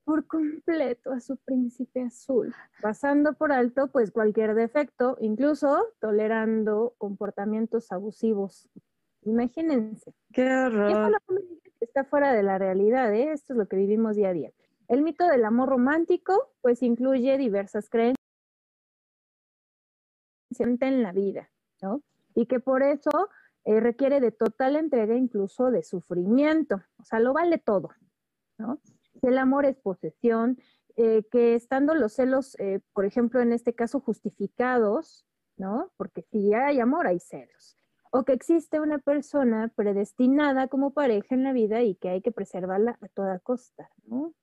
por completo a su príncipe azul, pasando por alto pues cualquier defecto, incluso tolerando comportamientos abusivos. Imagínense. Qué horror. está fuera de la realidad, ¿eh? Esto es lo que vivimos día a día. El mito del amor romántico, pues incluye diversas creencias en la vida, ¿no? Y que por eso eh, requiere de total entrega, incluso de sufrimiento. O sea, lo vale todo, ¿no? Que el amor es posesión, eh, que estando los celos, eh, por ejemplo, en este caso, justificados, ¿no? Porque si hay amor, hay celos o que existe una persona predestinada como pareja en la vida y que hay que preservarla a toda costa, ¿no?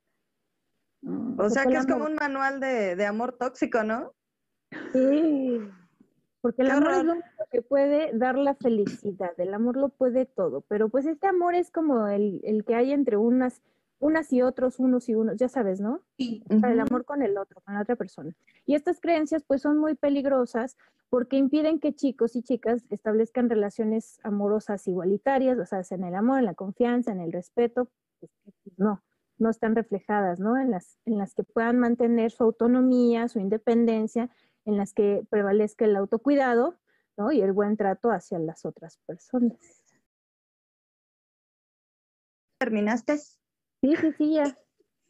Mm, O sea que es como un manual de, de amor tóxico, ¿no? Sí, porque el Qué amor es lo único que puede dar la felicidad, el amor lo puede todo, pero pues este amor es como el, el que hay entre unas, unas y otros, unos y unos, ya sabes, ¿no? Sí. O sea, el amor con el otro, con la otra persona. Y estas creencias pues son muy peligrosas porque impiden que chicos y chicas establezcan relaciones amorosas igualitarias, o sea, en el amor, en la confianza, en el respeto, pues, no, no están reflejadas, ¿no? En las, en las que puedan mantener su autonomía, su independencia, en las que prevalezca el autocuidado, ¿no? Y el buen trato hacia las otras personas. ¿Terminaste? Sí, sí, sí, ya.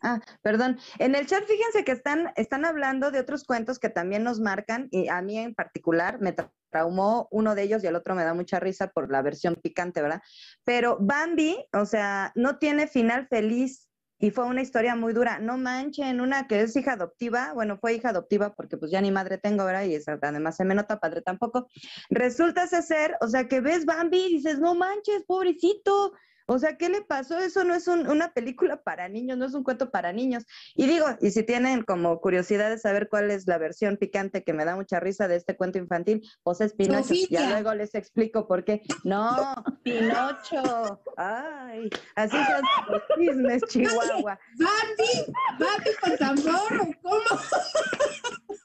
Ah, perdón. En el chat, fíjense que están, están hablando de otros cuentos que también nos marcan y a mí en particular me tra- traumó uno de ellos y el otro me da mucha risa por la versión picante, ¿verdad? Pero Bambi, o sea, no tiene final feliz y fue una historia muy dura. No manchen, una que es hija adoptiva, bueno, fue hija adoptiva porque pues ya ni madre tengo, ¿verdad? Y esa, además se me nota padre tampoco. Resulta ser, o sea, que ves Bambi y dices, no manches, pobrecito. O sea, ¿qué le pasó? Eso no es un- una película para niños, no es un cuento para niños. Y digo, y si tienen como curiosidad de saber cuál es la versión picante que me da mucha risa de este cuento infantil, pues es Pinocho. Sofía. Ya luego les explico por qué. No, Pinocho. Ay, así son los chismes, Chihuahua. Bambi, Bambi con tambor, ¿o ¿cómo?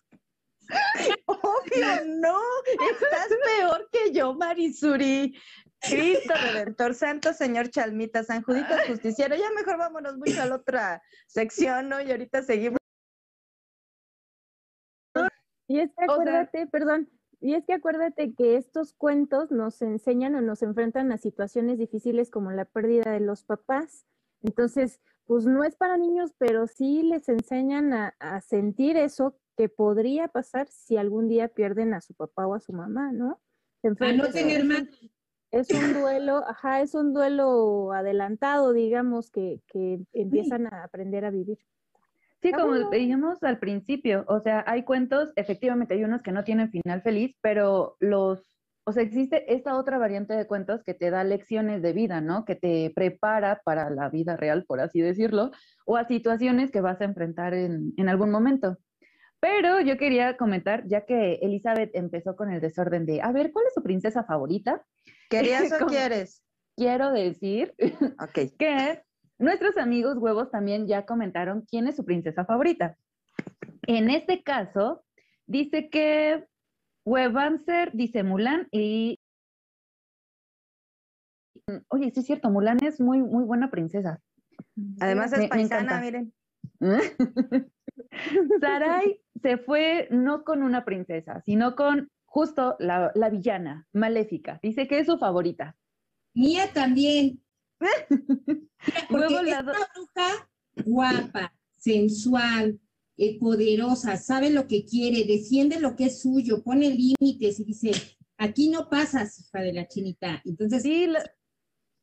Obvio, no. Estás peor que yo, Marisuri. Cristo Redentor, Santo Señor Chalmita, San Judito Justiciero. Ya mejor vámonos mucho a la otra sección, ¿no? Y ahorita seguimos. Y es que acuérdate, perdón, y es que acuérdate que estos cuentos nos enseñan o nos enfrentan a situaciones difíciles como la pérdida de los papás. Entonces, pues no es para niños, pero sí les enseñan a, a sentir eso que podría pasar si algún día pierden a su papá o a su mamá, ¿no? A no tener más. Es un duelo, ajá, es un duelo adelantado, digamos, que, que empiezan a aprender a vivir. Sí, como veíamos al principio, o sea, hay cuentos, efectivamente hay unos que no tienen final feliz, pero los, o sea, existe esta otra variante de cuentos que te da lecciones de vida, ¿no? Que te prepara para la vida real, por así decirlo, o a situaciones que vas a enfrentar en, en algún momento. Pero yo quería comentar, ya que Elizabeth empezó con el desorden de, a ver, ¿cuál es su princesa favorita? ¿Querías o quieres? Quiero decir que nuestros amigos huevos también ya comentaron quién es su princesa favorita. En este caso, dice que Webanser dice Mulan y... Oye, sí es cierto, Mulan es muy, muy buena princesa. Además es paisana, miren. Sarai se fue no con una princesa, sino con justo la, la villana, maléfica. Dice que es su favorita. Mía también. Porque es una bruja guapa, sensual, eh, poderosa, sabe lo que quiere, defiende lo que es suyo, pone límites y dice, aquí no pasas, hija de la chinita. Entonces, sí, la,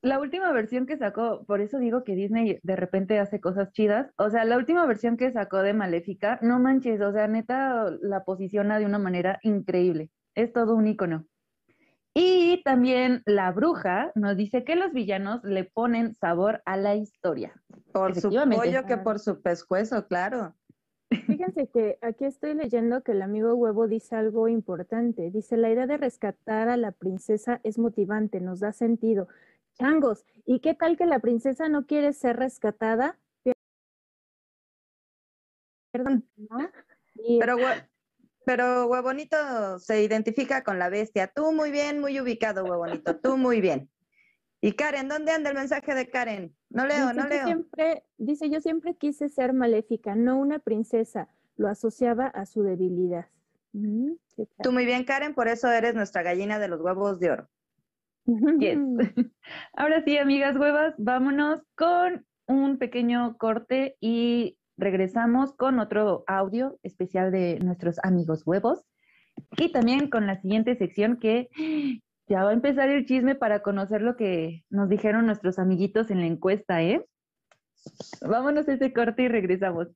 la, última versión que sacó, por eso digo que Disney de repente hace cosas chidas, o sea, la última versión que sacó de Maléfica, no manches, o sea, neta la posiciona de una manera increíble, es todo un icono. Y también la bruja nos dice que los villanos le ponen sabor a la historia. Por su pollo que por su pescuezo, claro. Fíjense que aquí estoy leyendo que el amigo huevo dice algo importante. Dice, la idea de rescatar a la princesa es motivante, nos da sentido. Changos, ¿y qué tal que la princesa no quiere ser rescatada? Perdón, ¿no? Pero, pero Huevonito se identifica con la bestia. Tú muy bien, muy ubicado, Huevonito. Tú muy bien. Y Karen, ¿dónde anda el mensaje de Karen? No leo, dice, no leo. Siempre, dice, yo siempre quise ser maléfica, no una princesa. Lo asociaba a su debilidad. Mm, Tú muy bien, Karen, por eso eres nuestra gallina de los huevos de oro. Yes. Ahora sí, amigas huevas, vámonos con un pequeño corte y regresamos con otro audio especial de nuestros amigos huevos y también con la siguiente sección que ya va a empezar el chisme para conocer lo que nos dijeron nuestros amiguitos en la encuesta, ¿eh? Vámonos a ese corte y regresamos.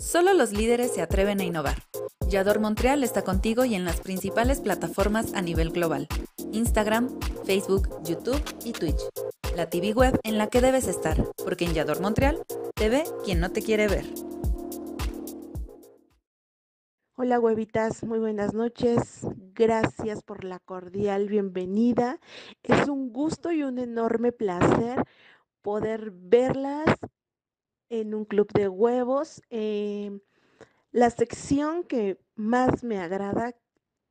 Solo los líderes se atreven a innovar. Yador Montreal está contigo y en las principales plataformas a nivel global. Instagram, Facebook, YouTube y Twitch. La TV web en la que debes estar, porque en Yador Montreal te ve quien no te quiere ver. Hola huevitas, muy buenas noches. Gracias por la cordial bienvenida. Es un gusto y un enorme placer poder verlas en un club de huevos. Eh, la sección que más me agrada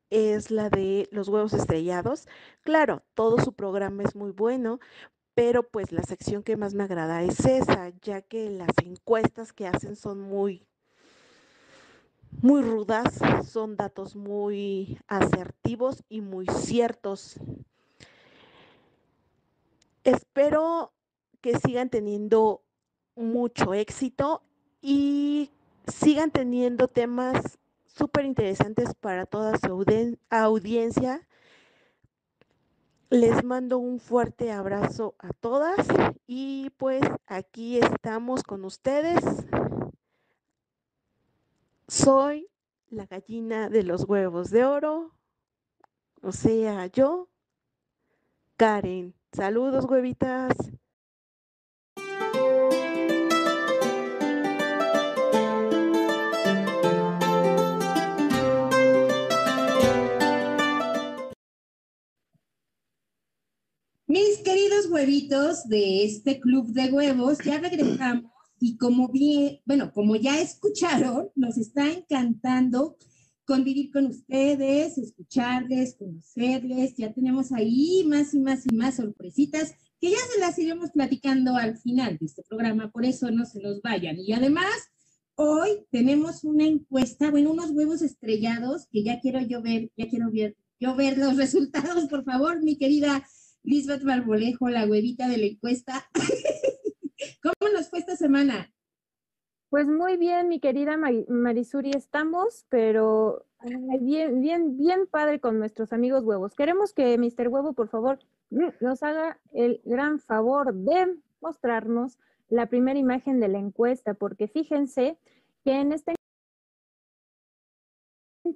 es la de los huevos estrellados. Claro, todo su programa es muy bueno, pero pues la sección que más me agrada es esa, ya que las encuestas que hacen son muy muy rudas, son datos muy asertivos y muy ciertos. Espero que sigan teniendo mucho éxito y sigan teniendo temas súper interesantes para toda su audiencia. Les mando un fuerte abrazo a todas y pues aquí estamos con ustedes. Soy la gallina de los huevos de oro, o sea, yo, Karen. Saludos, huevitas. Mis queridos huevitos de este club de huevos, ya regresamos y como bien, bueno, como ya escucharon, nos está encantando convivir con ustedes, escucharles, conocerles. Ya tenemos ahí más y más y más sorpresitas que ya se las iremos platicando al final de este programa, por eso no se nos vayan. Y además, hoy tenemos una encuesta, bueno, unos huevos estrellados que ya quiero yo ver, ya quiero ver, yo ver los resultados, por favor, mi querida Lisbeth Barbolejo, la huevita de la encuesta. ¿Cómo nos fue esta semana? Pues muy bien, mi querida Marisuri, estamos, pero bien, bien, bien padre con nuestros amigos huevos. Queremos que Mr. Huevo, por favor, nos haga el gran favor de mostrarnos la primera imagen de la encuesta, porque fíjense que en este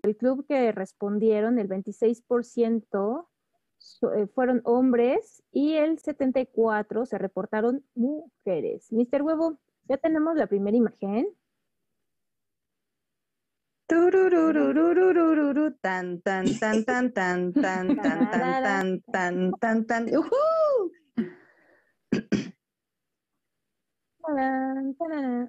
el club que respondieron, el 26% eh, fueron hombres y el 74% se reportaron mujeres. Mr. Huevo, ya tenemos la primera imagen. Tan, tan, tan, tan, tan, tan, tan, tan, tan, tan, tan.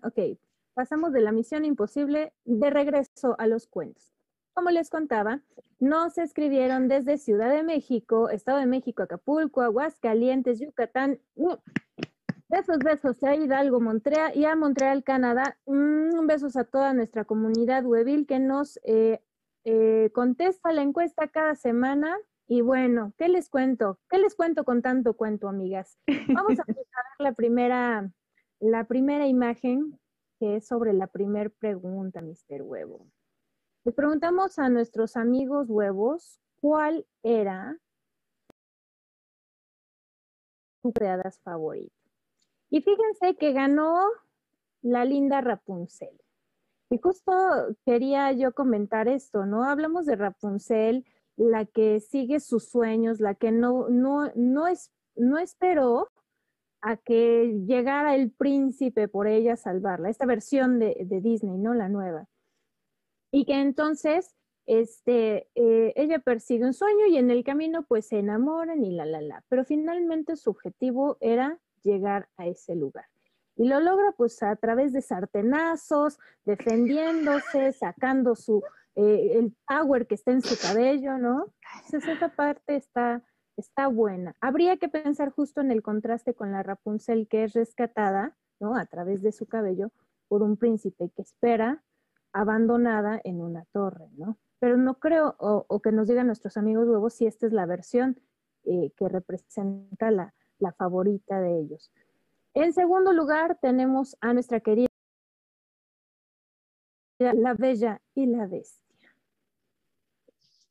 Ok, pasamos de la misión imposible de regreso a los cuentos. Como les contaba, nos escribieron desde Ciudad de México, Estado de México, Acapulco, Aguascalientes, Yucatán, Besos, besos a Hidalgo, Montreal y a Montreal, Canadá. Un besos a toda nuestra comunidad webil que nos eh, eh, contesta la encuesta cada semana. Y bueno, ¿qué les cuento? ¿Qué les cuento con tanto cuento, amigas? Vamos a ver la primera, la primera imagen, que es sobre la primera pregunta, Mr. Huevo. Le preguntamos a nuestros amigos huevos cuál era su creadas favorita. Y fíjense que ganó la linda Rapunzel. Y justo quería yo comentar esto, ¿no? Hablamos de Rapunzel, la que sigue sus sueños, la que no, no, no, es, no esperó a que llegara el príncipe por ella a salvarla, esta versión de, Disney, ¿no? La nueva. Y que entonces este, eh, ella persigue un sueño y en el camino pues se enamoran y la, la, la. Pero finalmente su objetivo era llegar a ese lugar. Y lo logra pues a través de sartenazos, defendiéndose, sacando su, eh, el power que está en su cabello, ¿no? Entonces esa parte está, está buena. Habría que pensar justo en el contraste con la Rapunzel que es rescatada, ¿no? A través de su cabello por un príncipe que espera abandonada en una torre, ¿no? Pero no creo, o, que nos digan nuestros amigos huevos, si esta es la versión eh, que representa la, la favorita de ellos. En segundo lugar, tenemos a nuestra querida La Bella y la Bestia.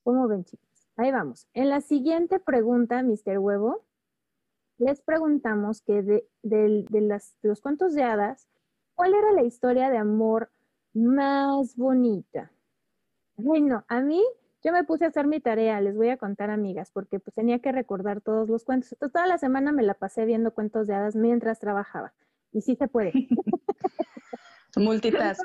¿Cómo ven, chicos? Ahí vamos. En la siguiente pregunta, Mr. Huevo, les preguntamos que de, de los cuentos de hadas, ¿cuál era la historia de amor más bonita? Bueno, a mí yo me puse a hacer mi tarea, les voy a contar, amigas, porque pues tenía que recordar todos los cuentos. Entonces, toda la semana me la pasé viendo cuentos de hadas mientras trabajaba. Y sí se puede. Multitask.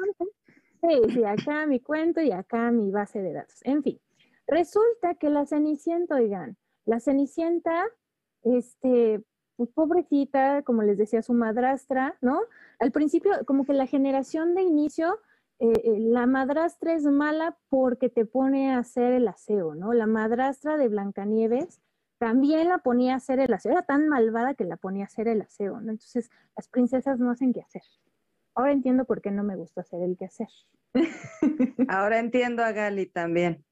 sí, sí, acá mi cuento y acá mi base de datos. En fin, resulta que la Cenicienta, oigan, la Cenicienta, este, pues pobrecita, como les decía, su madrastra, ¿no? Al principio, como que la generación de inicio eh, eh, la madrastra es mala porque te pone a hacer el aseo, ¿no? La madrastra de Blancanieves también la ponía a hacer el aseo, era tan malvada que la ponía a hacer el aseo, ¿no? Entonces, las princesas no hacen qué hacer. Ahora entiendo por qué no me gusta hacer el qué hacer. Ahora entiendo a Gali también.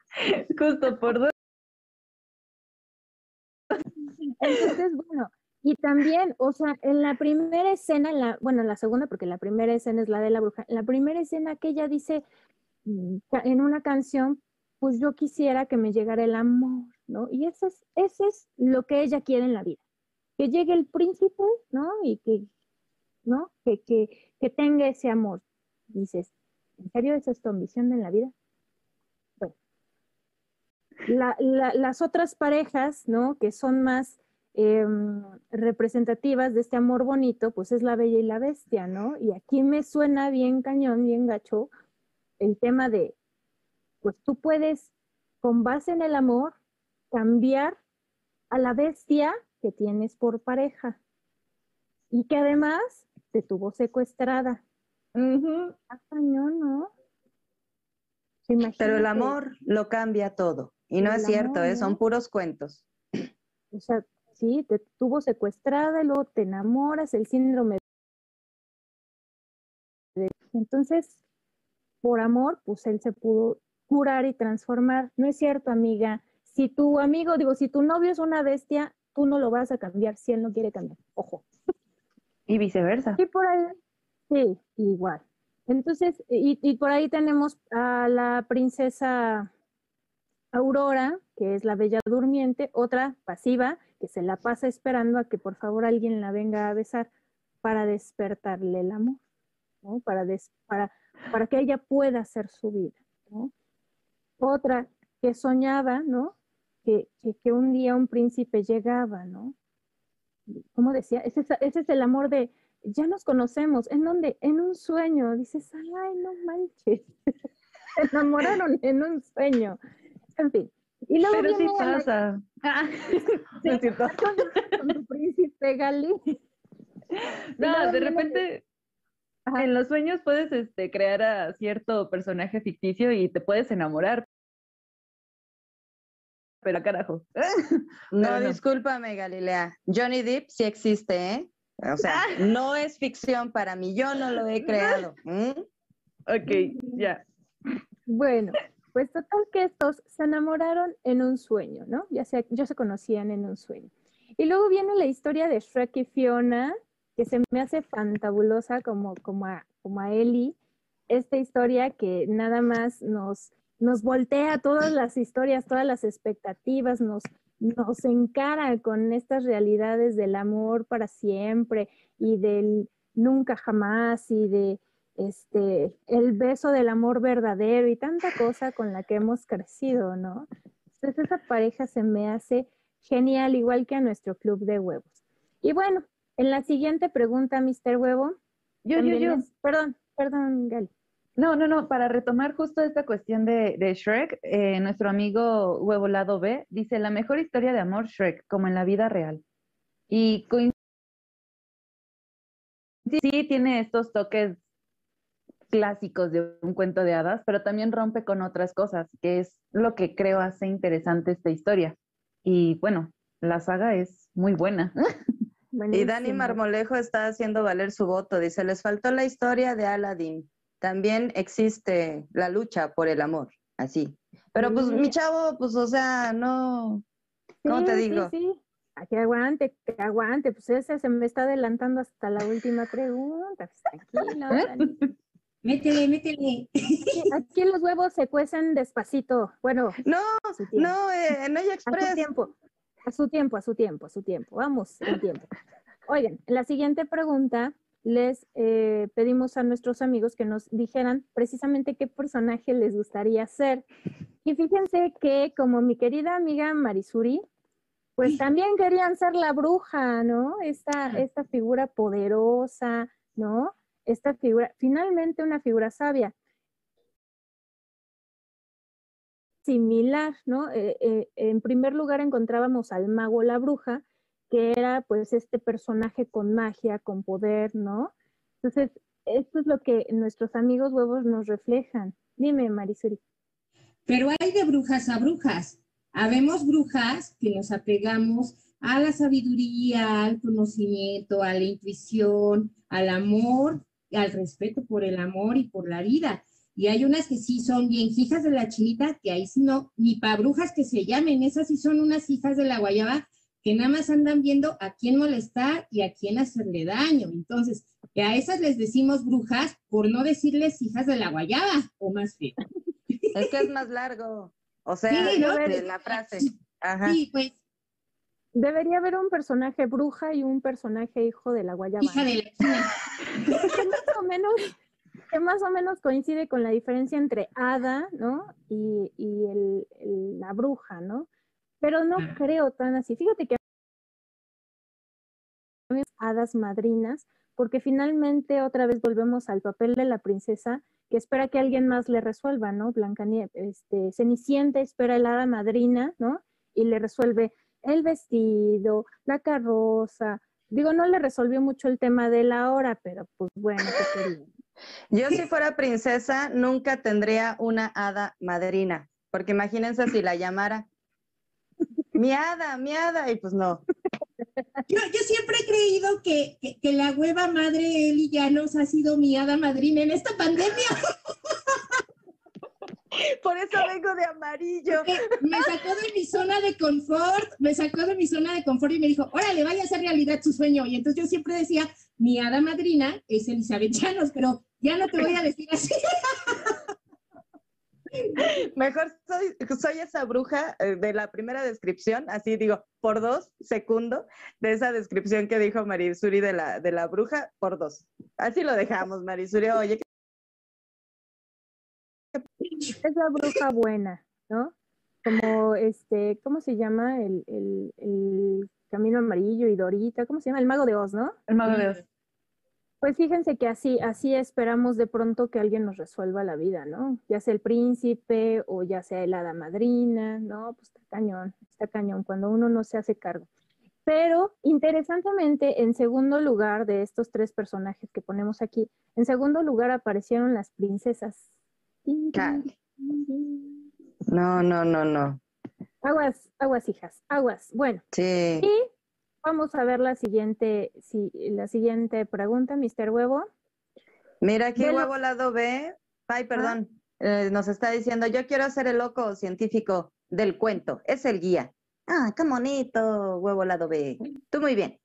Justo por dos. Entonces, bueno, y también, o sea, en la primera escena, bueno, en la segunda, porque la primera escena es la de la bruja, la primera escena que ella dice mm, en una canción, pues yo quisiera que me llegara el amor, ¿no? Y eso es, eso es lo que ella quiere en la vida, que llegue el príncipe, ¿no? Y que, ¿no? Que, que, que tenga ese amor. Dices, ¿en serio esa es tu ambición en la vida? Bueno, las otras parejas, ¿no? Que son más Em, representativas de este amor bonito, pues es la bella y la bestia, ¿no? Y aquí me suena bien cañón, bien gacho, el tema de, pues tú puedes, con base en el amor, cambiar a la bestia que tienes por pareja y que además te tuvo secuestrada. cañón, ¿no? Pero el amor lo cambia todo. Y no El es cierto, amor, ¿eh? son puros cuentos. O sea, sí, te tuvo secuestrada y luego te enamoras, el síndrome de... Entonces, por amor, pues él se pudo curar y transformar. No es cierto, amiga. Si tu amigo, digo, si tu novio es una bestia, tú no lo vas a cambiar si él no quiere cambiar. Ojo. Y viceversa. Y por ahí, sí, igual. Entonces, y, y por ahí tenemos a la princesa Aurora, que es la bella durmiente, otra pasiva, que se la pasa esperando a que por favor alguien la venga a besar para despertarle el amor, ¿no? Para, que ella pueda hacer su vida. Otra que soñaba, ¿no? Que, que, un día un príncipe llegaba, ¿no? ¿Cómo decía? Ese es, el amor de, ya nos conocemos, ¿en dónde? En un sueño. Dices, ay, no manches. Se enamoraron en un sueño. En fin. Y luego Pero sí viene la- pasa. Ah, Sí, es cierto. con, con tu príncipe Gali. No, de repente Ajá. en los sueños puedes este, crear a cierto personaje ficticio y te puedes enamorar. Pero carajo. No, Pero no. discúlpame, Galilea. Johnny Depp sí existe, ¿eh? O sea, no es ficción para mí, yo no lo he creado. ¿m? Ok, ya. Bueno, pues total que estos se enamoraron en un sueño, ¿no? Ya se, ya se conocían en un sueño. Y luego viene la historia de Shrek y Fiona, que se me hace fantabulosa como, como, a, como a Ellie. Esta historia que nada más nos, nos voltea todas las historias, todas las expectativas, nos, nos encara con estas realidades del amor para siempre y del nunca jamás y de este el beso del amor verdadero y tanta cosa con la que hemos crecido, ¿no? Entonces esa pareja se me hace genial, igual que a nuestro club de huevos. Y bueno, en la siguiente pregunta, Mr. Huevo. Yo, yo, yo. es- perdón, perdón, Gali. No, no, no, para retomar justo esta cuestión de, de Shrek, eh, nuestro amigo Huevo Lado B dice, la mejor historia de amor Shrek, como en la vida real. Y coin- sí, sí tiene estos toques clásicos de un cuento de hadas, pero también rompe con otras cosas, que es lo que creo hace interesante esta historia. Y bueno, la saga es muy buena. Y Dani Buenísimo. Marmolejo está haciendo valer su voto. Dice, les faltó la historia de Aladdin. También existe la lucha por el amor. Así. Pero pues Sí. mi chavo, pues o sea, no. ¿Cómo Sí, te digo? Sí, que aguante, que aguante. Pues ese se me está adelantando hasta la última pregunta. Pues, tranquilo, Dani. Métele, métele. Aquí- Aquí los huevos se cuecen despacito. Bueno, No, no, eh, en ella A su Express. tiempo, a su tiempo, a su tiempo, a su tiempo. Vamos, en tiempo. Oigan, en la siguiente pregunta les eh, pedimos a nuestros amigos que nos dijeran precisamente qué personaje les gustaría ser. Y fíjense que como mi querida amiga Marisuri, pues también querían ser la bruja, ¿no? Esta, esta figura poderosa, ¿no? Esta figura, finalmente una figura sabia. Similar, ¿no? Eh, eh, en primer lugar encontrábamos al mago la bruja, que era pues este personaje con magia, con poder, ¿no? Entonces, esto es lo que nuestros amigos huevos nos reflejan. Dime, Marisuri. Pero hay de brujas a brujas. Habemos brujas que nos apegamos a la sabiduría, al conocimiento, a la intuición, al amor, al respeto por el amor y por la vida. Y hay unas que sí son bien hijas de la chinita, que ahí sí no, ni pa' brujas que se llamen, esas sí son unas hijas de la guayaba que nada más andan viendo a quién molestar y a quién hacerle daño. Entonces, que a esas les decimos brujas por no decirles hijas de la guayaba o más feo. Es que es más largo. O sea, Sí, ¿no? de la frase. Ajá. Sí, pues, Debería haber un personaje bruja y un personaje hijo de la guayaba. hija de la que más o menos que más o menos coincide con la diferencia entre hada, ¿no? Y, y el- el- la bruja, ¿no? Pero no Ah. creo tan así. Fíjate que hadas madrinas, porque finalmente otra vez volvemos al papel de la princesa que espera que alguien más le resuelva, ¿no? Blancanieves, este, Cenicienta espera el hada madrina, ¿no? Y le resuelve el vestido, la carroza. Digo, no le resolvió mucho el tema de la hora, pero pues bueno, ¿qué quería? Yo si fuera princesa nunca tendría una hada madrina, porque imagínense si la llamara mi hada, mi hada, y pues no. Yo, yo siempre he creído que, que, que la hueva madre Eli Llanos ha sido mi hada madrina en esta pandemia. Por eso vengo de amarillo. Me sacó de mi zona de confort, me sacó de mi zona de confort y me dijo, órale, vaya a hacer realidad su sueño. Y entonces yo siempre decía, mi hada madrina es Elizabeth Llanos, pero ya no te voy a decir así. Mejor soy, soy esa bruja eh, de la primera descripción, así digo, por dos, segundo, de esa descripción que dijo Marisuri de la, de la bruja, por dos. Así lo dejamos, Marisuri. Oye, Es la bruja buena, ¿no? Como este, ¿cómo se llama? El, el, el Camino Amarillo y Dorita, ¿cómo se llama? El Mago de Oz, ¿no? El mago de Oz. Pues fíjense que así, así esperamos de pronto que alguien nos resuelva la vida, ¿no? Ya sea el príncipe o ya sea el hada madrina, ¿no? Pues está cañón, está cañón cuando uno no se hace cargo. Pero interesantemente, en segundo lugar de estos tres personajes que ponemos aquí, en segundo lugar aparecieron las princesas. No, no, no, no. Aguas, aguas, hijas, aguas. Bueno, Sí. y vamos a ver la siguiente, si- la siguiente pregunta, Mr. Huevo. Mira aquí, lo- huevo lado B. Ay, perdón. eh, nos está diciendo, yo quiero ser el loco científico del cuento. Es el guía. Ah, qué bonito, huevo lado B. Tú muy bien.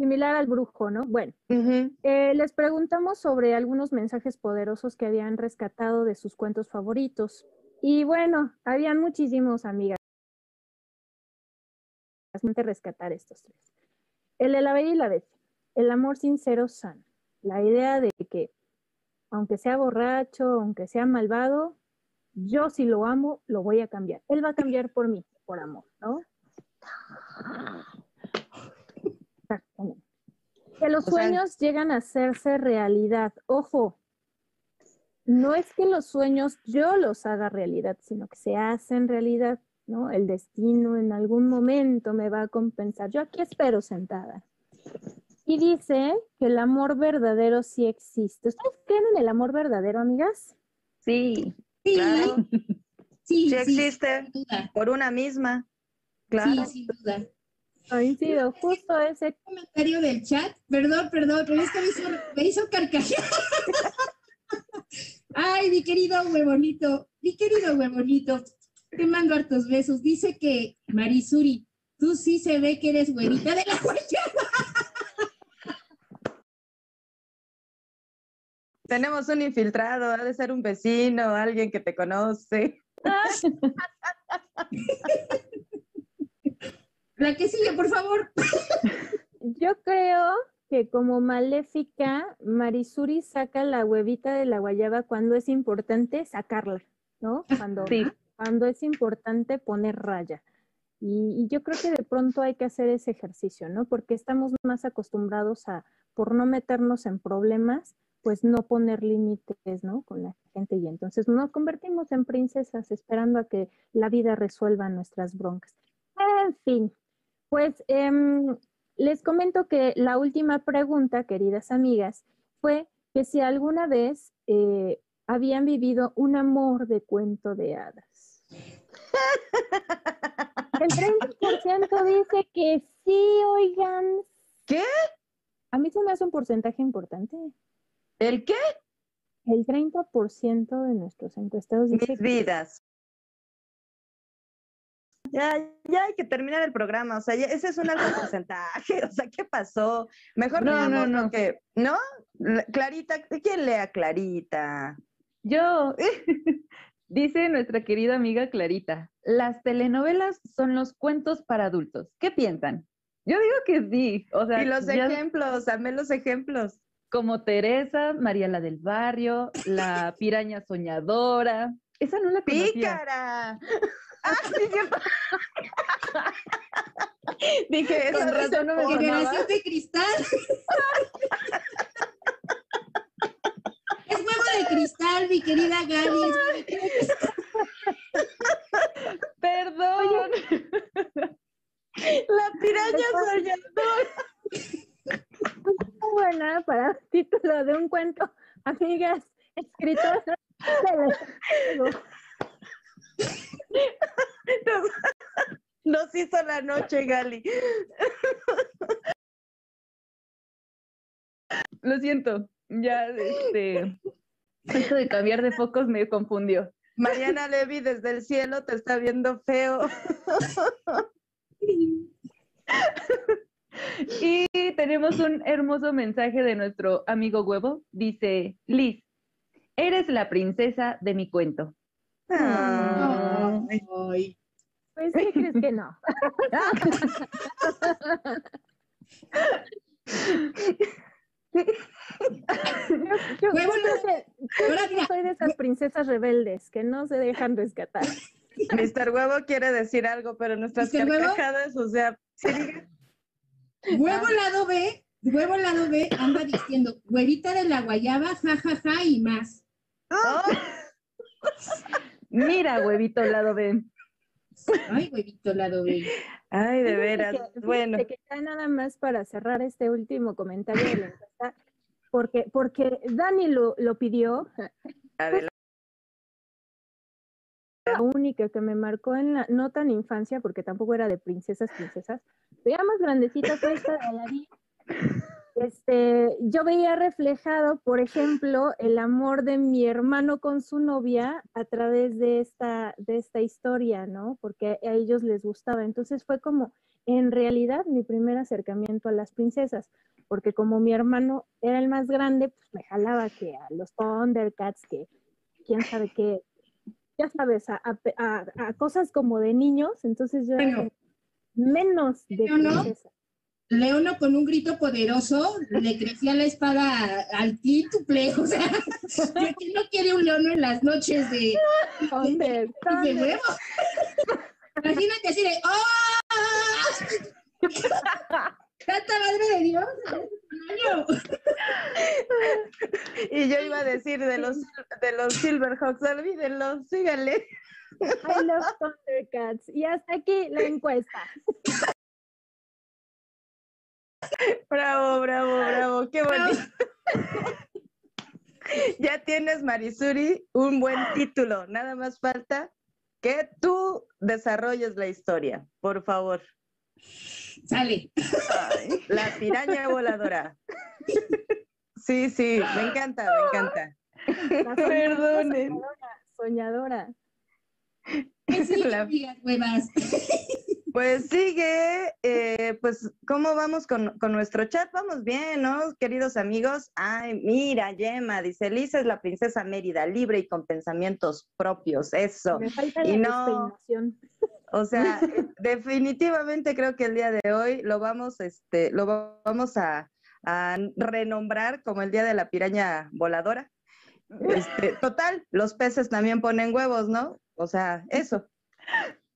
Similar al brujo, ¿no? Bueno, eh, les preguntamos sobre algunos mensajes poderosos que habían rescatado de sus cuentos favoritos. Y bueno, habían muchísimos, amigas. Bastante rescatar estos tres. El de la bella y la bestia. El amor sincero sana. La idea de que, aunque sea borracho, aunque sea malvado, yo si lo amo, lo voy a cambiar. Él va a cambiar por mí, por amor, ¿no? Exactamente. Que los O sea- sueños llegan a hacerse realidad. Ojo, no es que los sueños yo los haga realidad, sino que se hacen realidad, ¿no? El destino en algún momento me va a compensar. Yo aquí espero sentada. Y dice que el amor verdadero sí existe. ¿Ustedes creen en el amor verdadero, amigas? Sí. Sí, Claro. sí, Sí sí, existe. Por una misma. Claro. Sí, sin duda. Coincido, justo ese comentario del chat. Perdón, perdón, pero es que me hizo, me hizo carcajear. Ay, mi querido huevonito, mi querido huevonito, te mando hartos besos. Dice que Marisuri, tú sí se ve que eres güerita de la guayaba. Tenemos un infiltrado, ha de ser un vecino, alguien que te conoce. La que sigue, por favor. Yo creo que como maléfica, Marisuri saca la huevita de la guayaba cuando es importante sacarla, ¿no? Cuando, Sí. cuando es importante poner raya. Y, y yo creo que de pronto hay que hacer ese ejercicio, ¿no? Porque estamos más acostumbrados a, por no meternos en problemas, pues no poner límites, ¿no? Con la gente y entonces nos convertimos en princesas esperando a que la vida resuelva nuestras broncas. En fin, pues em, les comento que la última pregunta, queridas amigas, fue que si alguna vez eh, habían vivido un amor de cuento de hadas. El 30% dice que sí, oigan. ¿Qué? A mí se me hace un porcentaje importante. ¿El qué? El 30% de nuestros encuestados dice Mis que vidas. Ya, ya hay que terminar el programa, o sea, ya- ese es un alto porcentaje, o sea, ¿qué pasó? Mejor No, no, no. que, ¿no? La- Clarita, ¿quién lea Clarita? Yo, dice nuestra querida amiga Clarita, las telenovelas son los cuentos para adultos. ¿Qué piensan? Yo digo que sí. O sea, Y los ya- ejemplos, amé los ejemplos. como Teresa, María la del barrio, la piraña soñadora. Esa no la conocía. ¡Pícara! ¡Ah, sí, cierto! Dije, Con razón no me. Generación de cristal. es huevo de cristal, mi querida Gaby. es huevo de cristal. Perdón. La piraña soñadora. muy buena para título título de un cuento, amigas, escritoras. Nos, nos hizo la noche, Gali. Lo siento, ya este, esto de cambiar de focos me confundió. Mariana Levy desde el cielo te está viendo feo. Y tenemos un hermoso mensaje de nuestro amigo huevo. Dice, Liz, eres la princesa de mi cuento. Ay. Pues, ¿qué crees que no? Yo, yo que- yo que mira, soy de esas princesas rebeldes que no se dejan rescatar. Mr. Huevo quiere decir algo, pero nuestras ¿Mr. Huevo? carcajadas, o sea, sí. Huevo lado B, huevo lado B anda diciendo, huevita de la guayaba, jajaja y más. Mira, huevito lado B. Ay, huevito lado B. Ay, de veras. que- bueno, que ya nada más para cerrar este último comentario de la encuesta, porque, porque Dani lo, lo pidió, adelante. la única que me marcó en la, no tan infancia, porque tampoco era de princesas, princesas, pero ya más grandecita fue esta de Aladdin. Este, yo veía reflejado, por ejemplo, el amor de mi hermano con su novia a través de esta, de esta historia, ¿no? Porque a ellos les gustaba. Entonces fue como, en realidad, mi primer acercamiento a las princesas, porque como mi hermano era el más grande, pues me jalaba que a los Thundercats, que quién sabe qué, ya sabes, a, a- a- a cosas como de niños, entonces yo era menos de princesa. Leono con un grito poderoso le crecía la espada al quíntuple, o sea, ¿quién no quiere un leono en las noches de, Thunder, de huevo? Imagínate así de ¡Oh! ¡Santa Madre de Dios! Y yo iba a decir de los, de los Silverhawks, olvídenlos, síganle. I love Thundercats. Y hasta aquí la encuesta. Bravo, bravo, bravo, qué bonito. ya tienes, Marisuri, un buen título. Nada más falta que tú desarrolles la historia, por favor. Sale. Ay, la piraña voladora. Sí, sí, me encanta, me encanta. La soñadora, Perdonen. soñadora. Pues sigue, eh, pues, ¿cómo vamos con, con nuestro chat? Vamos bien, ¿no, queridos amigos? Ay, mira, Yema, dice, Lisa es la princesa Mérida, libre y con pensamientos propios, eso. Me falta Y la no-. O sea, eh, definitivamente creo que el día de hoy lo vamos, este, lo va- vamos a, a renombrar como el día de la piraña voladora. Este, total, los peces también ponen huevos, ¿no? O sea, eso.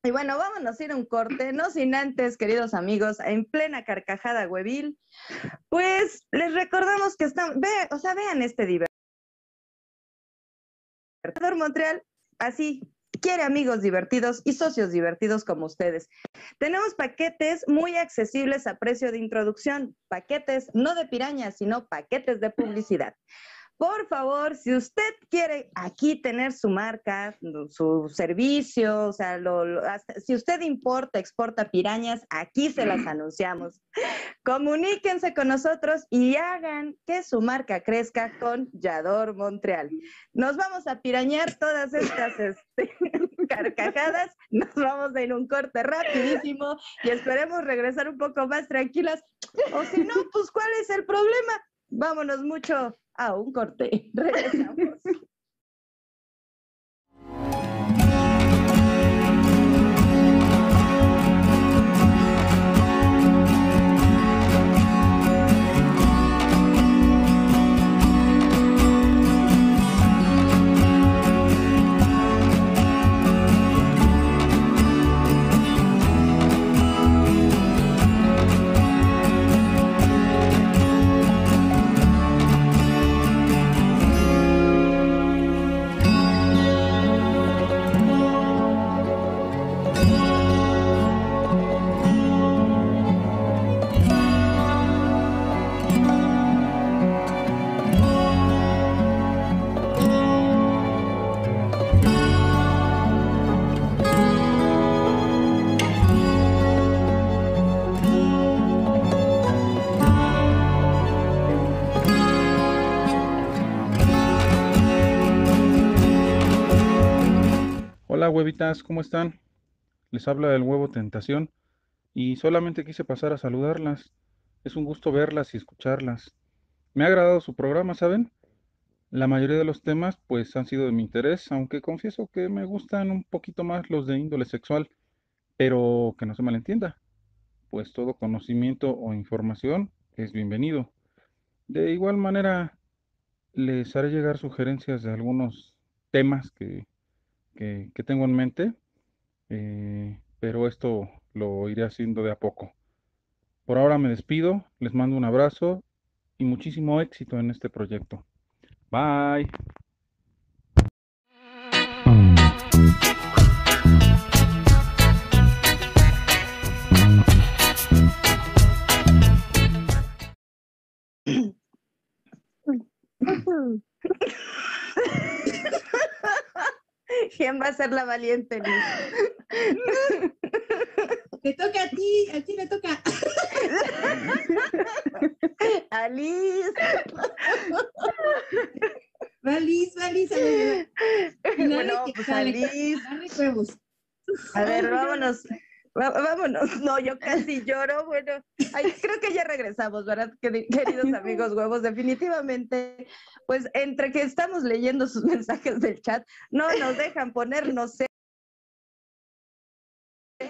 Y bueno, vámonos a ir a un corte, no sin antes, queridos amigos, en plena carcajada huevil, pues les recordamos que están, ve, o sea, vean este divertidor Montreal, así, quiere amigos divertidos y socios divertidos como ustedes. Tenemos paquetes muy accesibles a precio de introducción, paquetes no de pirañas, sino paquetes de publicidad. Por favor, si usted quiere aquí tener su marca, su servicio, o sea, lo- lo- hasta- si usted importa, exporta pirañas, aquí se las anunciamos. Comuníquense con nosotros y hagan que su marca crezca con Yador Montreal. Nos vamos a pirañar todas estas este, carcajadas, nos vamos a ir un corte rapidísimo y esperemos regresar un poco más tranquilas. O si no, pues ¿cuál es el problema? Vámonos mucho a un corte. Regresamos. huevitas, ¿cómo están? Les habla el huevo Tentación y solamente quise pasar a saludarlas. Es un gusto verlas y escucharlas. Me ha agradado su programa, ¿saben? La mayoría de los temas pues han sido de mi interés, aunque confieso que me gustan un poquito más los de índole sexual, pero que no se malentienda, pues todo conocimiento o información es bienvenido. De igual manera, les haré llegar sugerencias de algunos temas que, que, tengo en mente, eh, pero esto lo iré haciendo de a poco. Por ahora me despido, les mando un abrazo y muchísimo éxito en este proyecto. Bye. ¿Quién va a ser la valiente, Liz? Te toca a ti, a ti le toca. A Liz. Va Liz, va Liz. Bueno, pues a Liz. A ver, vámonos. Vámonos. No, yo casi lloro. Bueno, ay, creo que ya regresamos, ¿verdad, queri- queridos amigos huevos? Definitivamente, pues entre que estamos leyendo sus mensajes del chat, no nos dejan ponernos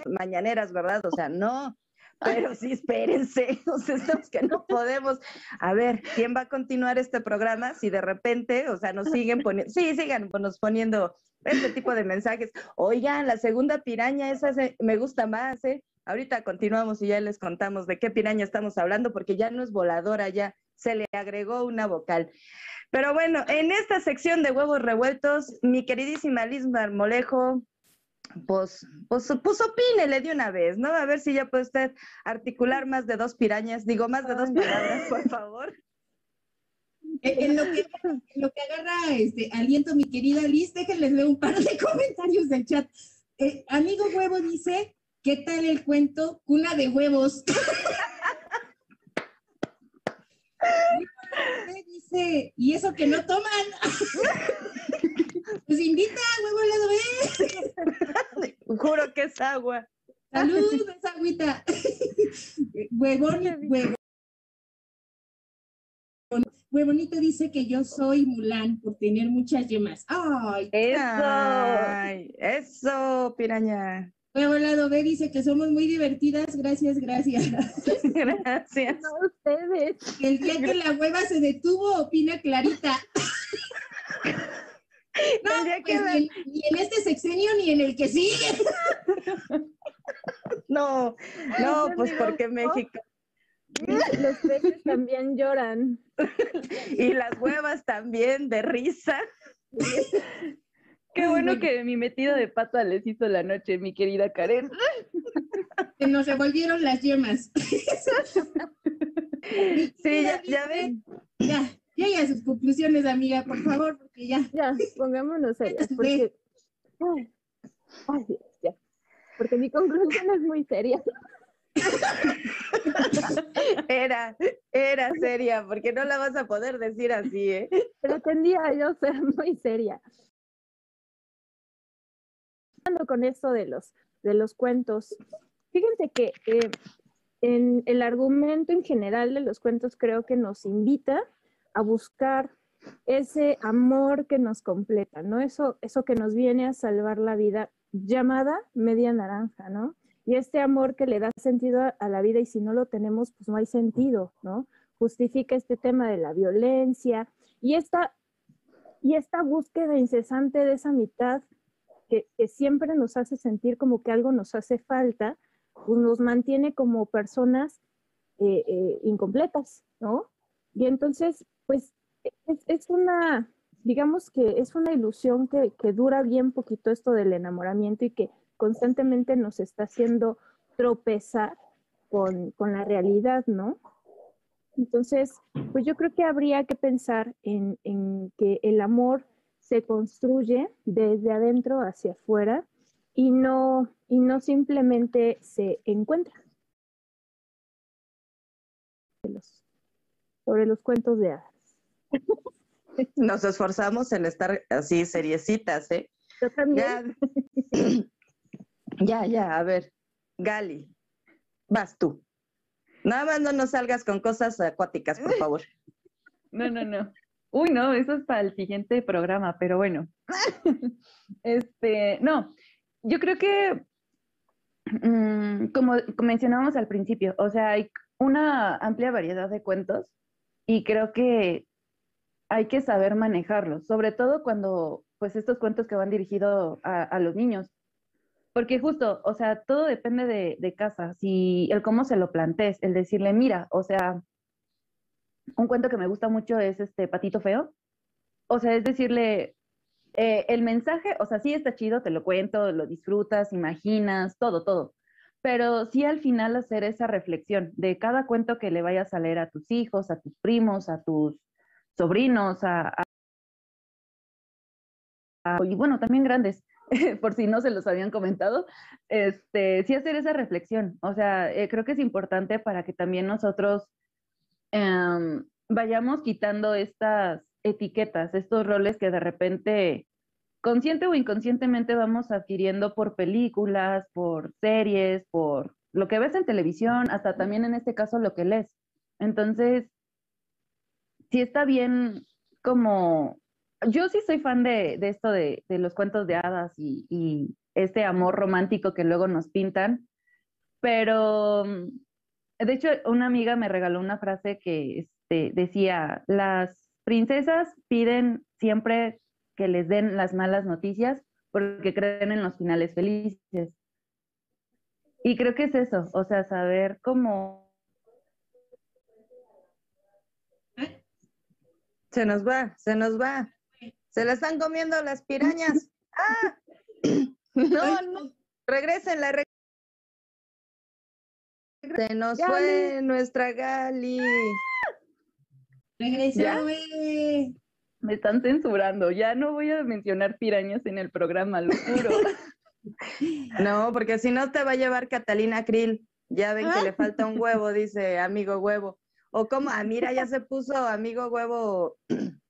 mañaneras, ¿verdad? O sea, no. Pero sí, espérense, o sea, estamos que no podemos. A ver, ¿quién va a continuar este programa si de repente, o sea, nos siguen poniendo, sí, sigan nos poniendo este tipo de mensajes? Oigan, la segunda piraña, esa se- me gusta más, ¿eh? Ahorita continuamos y ya les contamos de qué piraña estamos hablando, porque ya no es voladora, ya se le agregó una vocal. Pero bueno, en esta sección de huevos revueltos, mi queridísima Liz Marmolejo, pues, pues, pues opínele de una vez, ¿no? A ver si ya puede usted articular más de dos pirañas, digo, más de dos palabras, por favor. En, en lo que, en lo que agarra este aliento, mi querida Liz, déjenles leo un par de comentarios del chat. Eh, amigo huevo dice, ¿qué tal el cuento Cuna de huevos? dice, ¿y eso que no toman? pues invita, huevo al lado B. Juro que es agua. Salud, esa agüita. Huevón, huevón. Huevonito dice que yo soy Mulan por tener muchas yemas. ¡Ay! Eso. Ay, eso, piraña. Huevo lado B dice que somos muy divertidas. Gracias, gracias. Gracias. No, ustedes. El día que la hueva se detuvo, opina Clarita. No, El día que pues la- ni, en, ni en este sexenio ni en el que sigue. No, no, pues porque México. Los peces también lloran. Y las huevas también, de risa. Qué bueno que mi metida de pata les hizo la noche, mi querida Karen. Se nos revolvieron las yemas. Sí, ya, ya ven. Ya, ya, a sus conclusiones, amiga, por favor, porque ya. Ya, pongámonos serias, porque... Ay, ya. Porque mi conclusión es muy seria. Era, era seria, porque no la vas a poder decir así, ¿eh? Pretendía yo ser muy seria. Con esto de los, de los cuentos, fíjense que eh, en el argumento en general de los cuentos creo que nos invita a buscar ese amor que nos completa, ¿no? Eso, eso que nos viene a salvar la vida, llamada media naranja, ¿no? Y este amor que le da sentido a, la vida y si no lo tenemos, pues no hay sentido, ¿no? Justifica este tema de la violencia y esta, y esta búsqueda incesante de esa mitad que, que siempre nos hace sentir como que algo nos hace falta, pues nos mantiene como personas eh, eh, incompletas, ¿no? Y entonces, pues es, es una, digamos que es una ilusión que, que dura bien poquito esto del enamoramiento y que constantemente nos está haciendo tropezar con, con la realidad, ¿no? Entonces, pues yo creo que habría que pensar en, en que el amor se construye desde adentro hacia afuera y no, y no simplemente se encuentra. Los- sobre los cuentos de hadas. Nos esforzamos en estar así seriecitas, ¿eh? Yo también. Ya, ya, a ver. Gali, vas tú. Nada más no nos salgas con cosas acuáticas, por favor. No, no, no. Uy, no, eso es para el siguiente programa, pero bueno. Este, no, yo creo que, mm, como mencionábamos al principio, o sea, hay una amplia variedad de cuentos y creo que hay que saber manejarlos, sobre todo cuando, pues, estos cuentos que van dirigidos a los niños. Porque justo, o sea, todo depende de, casa, si el cómo se lo plantees, el decirle, mira, o sea, un cuento que me gusta mucho es este Patito Feo. O sea, es decirle, eh, el mensaje, o sea, sí está chido, te lo cuento, lo disfrutas, imaginas, todo, todo. Pero sí al final hacer esa reflexión de cada cuento que le vayas a leer a tus hijos, a tus primos, a tus sobrinos, a, y bueno, también grandes, por si no se los habían comentado, este, sí hacer esa reflexión. O sea, eh, creo que es importante para que también nosotros em, vayamos quitando estas etiquetas, estos roles que de repente, consciente o inconscientemente, vamos adquiriendo por películas, por series, por lo que ves en televisión, hasta también en este caso lo que lees. Entonces, sí está bien como, yo sí soy fan de, esto de, los cuentos de hadas y, y este amor romántico que luego nos pintan, pero de hecho una amiga me regaló una frase que este, decía, las princesas piden siempre que les den las malas noticias porque creen en los finales felices. Y creo que es eso, o sea, saber cómo... Se nos va, se nos va. Se la están comiendo las pirañas. ¡Ah! No, no. Regrésenla, re se nos Gali. fue nuestra Gali. Regresó, Me están censurando, ya no voy a mencionar pirañas en el programa, lo juro. No, porque si no te va a llevar Catalina Krill. Ya ven que le falta un huevo, dice amigo huevo. O como, ah, mira, ya se puso amigo huevo.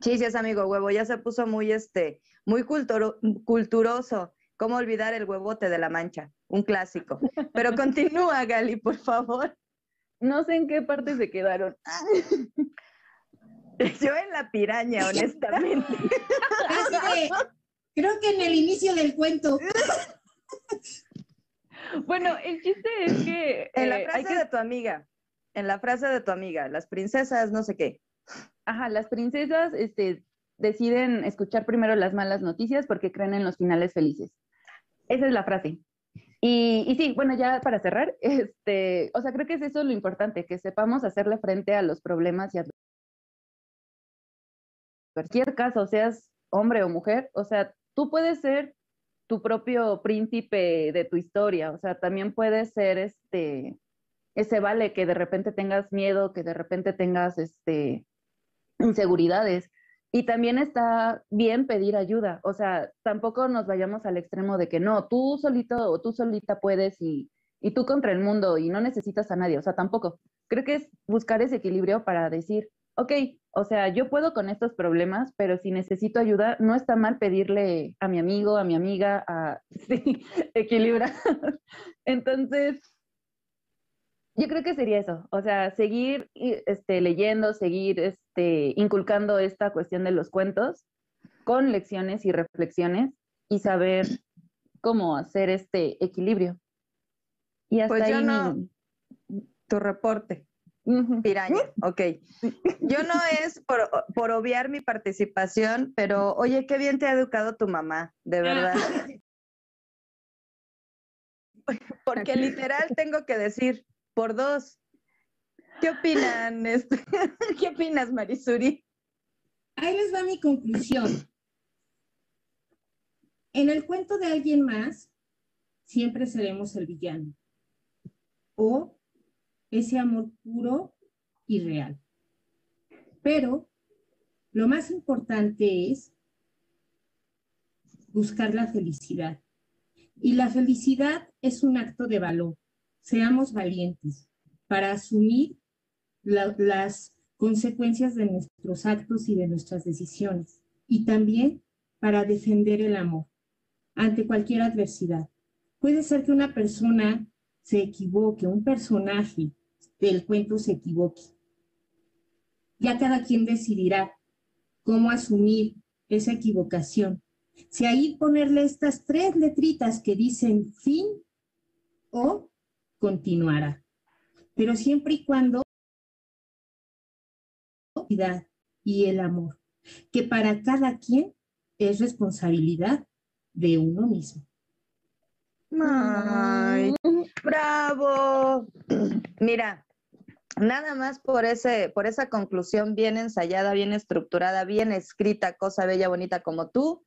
Sí, sí es amigo huevo, ya se puso muy este, muy culturo- culturoso. ¿Cómo olvidar el huevote de la mancha? Un clásico. Pero continúa, Gali, por favor. No sé en qué parte se quedaron. Yo en la piraña, honestamente. Así de, creo que en el inicio del cuento. Bueno, el chiste es que... En la eh, hay frase que- de tu amiga, en la frase de tu amiga, las princesas, no sé qué. Ajá, las princesas este, deciden escuchar primero las malas noticias porque creen en los finales felices. Esa es la frase. Y, y sí, bueno, ya para cerrar, este, o sea, creo que es eso lo importante, que sepamos hacerle frente a los problemas y a cualquier caso, seas hombre o mujer, o sea, tú puedes ser tu propio príncipe de tu historia, o sea, también puedes ser este, ese vale que de repente tengas miedo, que de repente tengas este, inseguridades. Y también está bien pedir ayuda, o sea, tampoco nos vayamos al extremo de que no, tú solito o tú solita puedes y, y tú contra el mundo y no necesitas a nadie, o sea, tampoco. Creo que es buscar ese equilibrio para decir, ok, o sea, yo puedo con estos problemas, pero si necesito ayuda, no está mal pedirle a mi amigo, a mi amiga, a sí, equilibrar. Entonces, yo creo que sería eso, o sea, seguir este, leyendo, seguir este, inculcando esta cuestión de los cuentos con lecciones y reflexiones y saber cómo hacer este equilibrio. Y hasta Pues yo ahí no- Tu reporte. Piraña, ok. Yo no es por, por obviar mi participación, pero oye, qué bien te ha educado tu mamá, de verdad. Porque literal tengo que decir, por dos. ¿Qué opinan? este? ¿Qué opinas, Marisuri? Ahí les va mi conclusión. En el cuento de alguien más, siempre seremos el villano. O ese amor puro y real. Pero lo más importante es buscar la felicidad. Y la felicidad es un acto de valor. Seamos valientes para asumir la- las consecuencias de nuestros actos y de nuestras decisiones. Y también para defender el amor ante cualquier adversidad. Puede ser que una persona se equivoque, un personaje del cuento se equivoque. Ya cada quien decidirá cómo asumir esa equivocación. Si ahí ponerle estas tres letritas que dicen fin o continuará. Pero siempre y cuando y el amor, que para cada quien es responsabilidad de uno mismo. ¡Ay! ¡Bravo! Mira, nada más por, ese, por esa conclusión bien ensayada, bien estructurada, bien escrita, cosa bella, bonita como tú,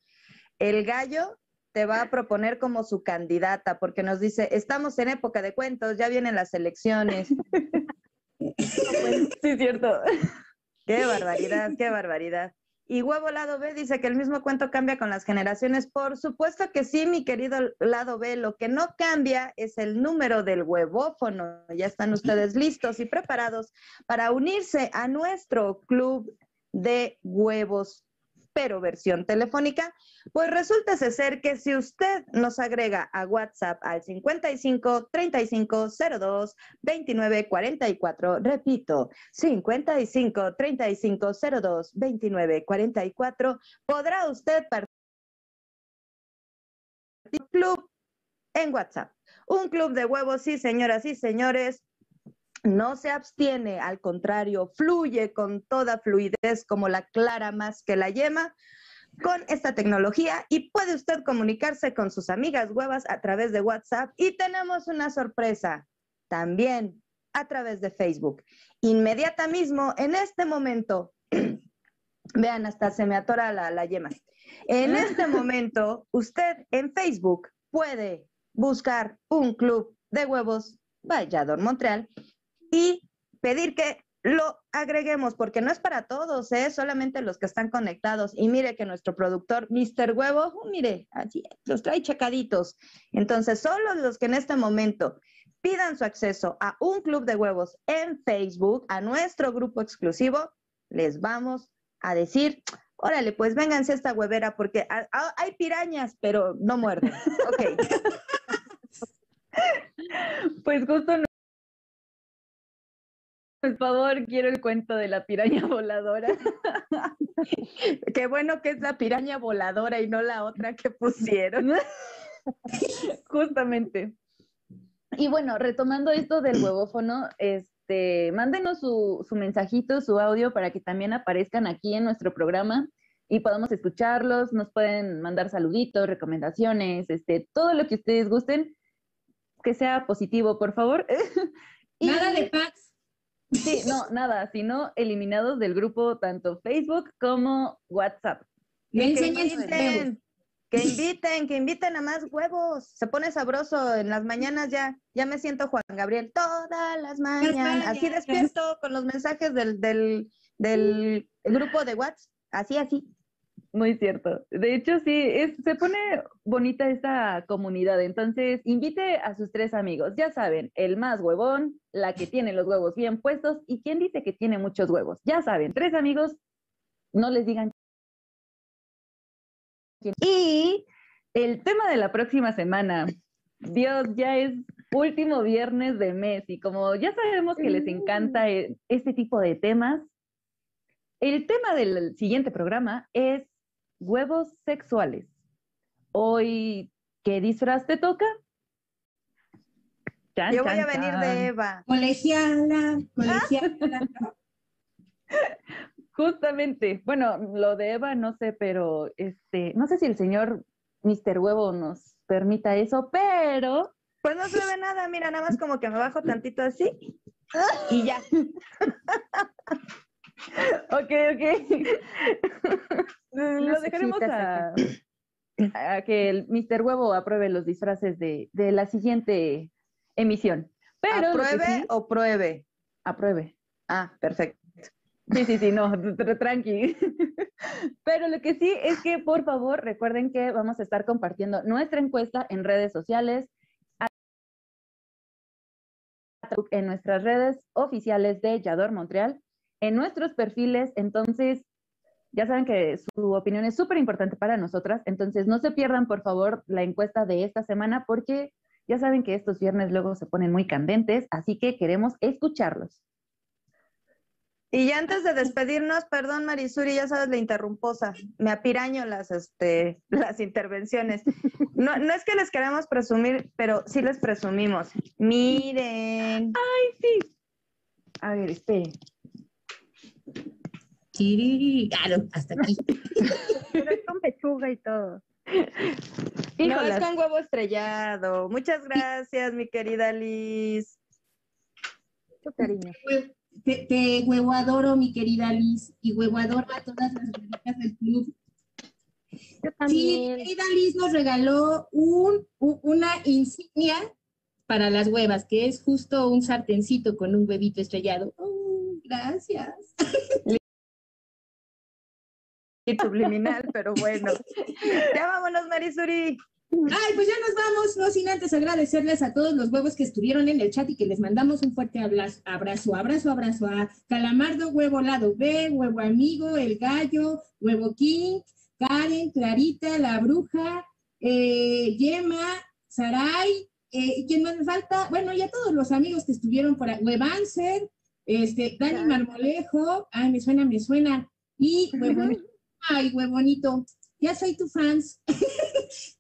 el gallo te va a proponer como su candidata, porque nos dice, estamos en época de cuentos, ya vienen las elecciones. sí, es cierto. Qué barbaridad, qué barbaridad. Y Huevo Lado B dice que el mismo cuento cambia con las generaciones. Por supuesto que sí, mi querido Lado B. Lo que no cambia es el número del huevófono. Ya están ustedes listos y preparados para unirse a nuestro club de huevos pero versión telefónica, pues resulta ser que si usted nos agrega a WhatsApp al 55 35 02 29 44, repito, 55 35 02 29 44, podrá usted participar club en WhatsApp. Un club de huevos, sí, señoras y señores, no se abstiene, al contrario, fluye con toda fluidez como la clara más que la yema con esta tecnología y puede usted comunicarse con sus amigas huevas a través de WhatsApp y tenemos una sorpresa también a través de Facebook. Inmediata mismo, en este momento, vean, hasta se me atora la, la yema. En este momento, usted en Facebook puede buscar un club de huevos Vallador Montreal y pedir que lo agreguemos, porque no es para todos, ¿eh? solamente los que están conectados. Y mire que nuestro productor, Mr. Huevo, uh, mire, así los trae checaditos. Entonces, solo los que en este momento pidan su acceso a un club de huevos en Facebook, a nuestro grupo exclusivo, les vamos a decir, órale, pues vénganse a esta huevera, porque hay pirañas, pero no muerden. Ok. pues justo por favor, quiero el cuento de la piraña voladora. Qué bueno que es la piraña voladora y no la otra que pusieron. Justamente. Y bueno, retomando esto del huevófono, este, mándenos su, su mensajito, su audio para que también aparezcan aquí en nuestro programa y podamos escucharlos. Nos pueden mandar saluditos, recomendaciones, este, todo lo que ustedes gusten, que sea positivo, por favor. Nada de packs. Sí, no, nada, sino eliminados del grupo tanto Facebook como WhatsApp. Que inviten, que inviten, que inviten a más huevos. Se pone sabroso en las mañanas ya. Ya me siento Juan Gabriel todas las mañanas. Así despierto con los mensajes del, del, del grupo de WhatsApp. Así, así. Muy cierto. De hecho, sí, es, se pone bonita esta comunidad. Entonces, invite a sus tres amigos. Ya saben, el más huevón, la que tiene los huevos bien puestos y quien dice que tiene muchos huevos. Ya saben, tres amigos, no les digan. Y el tema de la próxima semana. Dios, ya es último viernes de mes y como ya sabemos que les encanta e, este tipo de temas, el tema del siguiente programa es huevos sexuales. Hoy, ¿qué disfraz te toca? Yo voy a venir de Eva. Colegiala, colegiala. Justamente, bueno, lo de Eva no sé, pero este, no sé si el señor Mr. Huevo nos permita eso, pero. Pues no se ve nada, mira, nada más como que me bajo tantito así y ya. ok, ok. Lo dejaremos a, que el Mr. Huevo apruebe los disfraces de, la siguiente emisión. Pero ¿Apruebe o pruebe? Apruebe. Ah, perfecto. Sí, sí, sí, no, tranqui. Pero lo que sí es que, por favor, recuerden que vamos a estar compartiendo nuestra encuesta en redes sociales, en nuestras redes oficiales de Yador Montreal en nuestros perfiles. Entonces, Ya saben que su opinión es súper importante para nosotras, entonces no se pierdan, por favor, la encuesta de esta semana porque ya saben que estos viernes luego se ponen muy candentes, así que queremos escucharlos. Y ya antes de despedirnos, perdón Marisuri, ya sabes la interrumposa, me apiraño las, este, las intervenciones. No, no es que les queramos presumir, pero sí les presumimos. Miren. Ay, sí. A ver, esperen. Claro, hasta aquí. Pero es con pechuga y todo. No, es con huevo estrellado. Muchas gracias, mi querida Liz. Mucho cariño. Te, te huevo adoro, mi querida Liz, y huevo adoro a todas las huevitas del club. Yo Sí, mi querida Liz nos regaló un, u- una insignia para las huevas, que es justo un sartencito con un huevito estrellado. Oh, gracias. Y subliminal, pero bueno. Ya vámonos, Marisuri. Ay, pues ya nos vamos, no sin antes agradecerles a todos los huevos que estuvieron en el chat y que les mandamos un fuerte abrazo, abrazo, abrazo a Calamardo, Huevo Lado B, Huevo Amigo, El Gallo, Huevo King, Karen, Clarita, La Bruja, eh, Yema, Saray, eh, ¿quién más me falta? Bueno, y a todos los amigos que estuvieron por ahí, Huevancer, este, Dani Marmolejo, ay, me suena, me suena, y Huevo, ay, Huevonito, ya soy tu fans.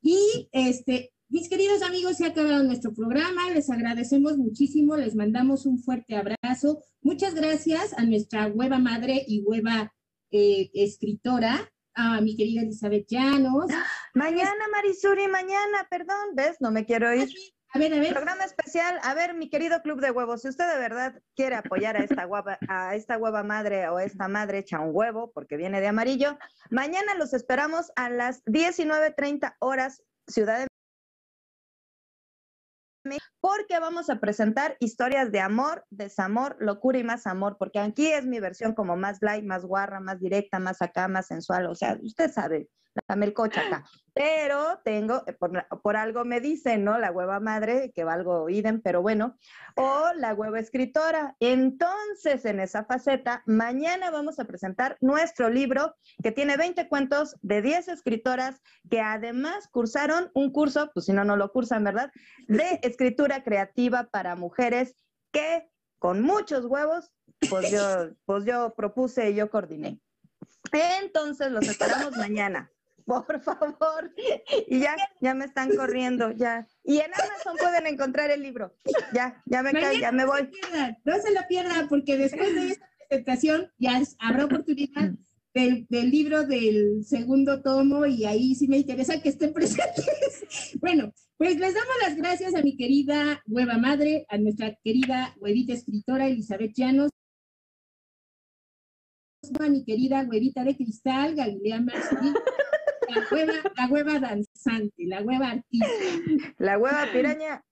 Y este, mis queridos amigos, se ha acabado nuestro programa. Les agradecemos muchísimo. Les mandamos un fuerte abrazo. Muchas gracias a nuestra hueva madre y hueva eh, escritora, a mi querida Elizabeth Llanos. Mañana, Marisuri, mañana, perdón, ¿ves? No me quiero ir. Programa especial. A ver, mi querido Club de Huevos, si usted de verdad quiere apoyar a esta hueva, a esta hueva madre o esta madre echa un huevo porque viene de amarillo, mañana los esperamos a las 19.30 horas, Ciudad de México, porque vamos a presentar historias de amor, desamor, locura y más amor, porque aquí es mi versión como más light, más guarra, más directa, más acá, más sensual, o sea, usted sabe, la melcocha acá. Pero tengo, eh, por, por algo me dicen, ¿no? La hueva madre, que valgo idem, pero bueno, o la hueva escritora. Entonces, en esa faceta, mañana vamos a presentar nuestro libro que tiene 20 cuentos de 10 escritoras que además cursaron un curso, pues si no, no lo cursan, ¿verdad? De escritura creativa para mujeres que con muchos huevos, pues yo, pues yo propuse y yo coordiné. Entonces, los esperamos mañana. Por favor. Y ya, ya me están corriendo, ya. Y en Amazon pueden encontrar el libro. Ya, ya me cae, ya me No voy. se pierdan, no se lo pierdan, porque después de esta presentación ya habrá oportunidad del, del libro del segundo tomo y ahí sí me interesa que estén presentes. Bueno, pues les damos las gracias a mi querida hueva madre, a nuestra querida huevita escritora Elizabeth Llanos, a mi querida huevita de cristal, Galilea Marsuri, la hueva, la hueva danzante, la hueva artista. La hueva piraña.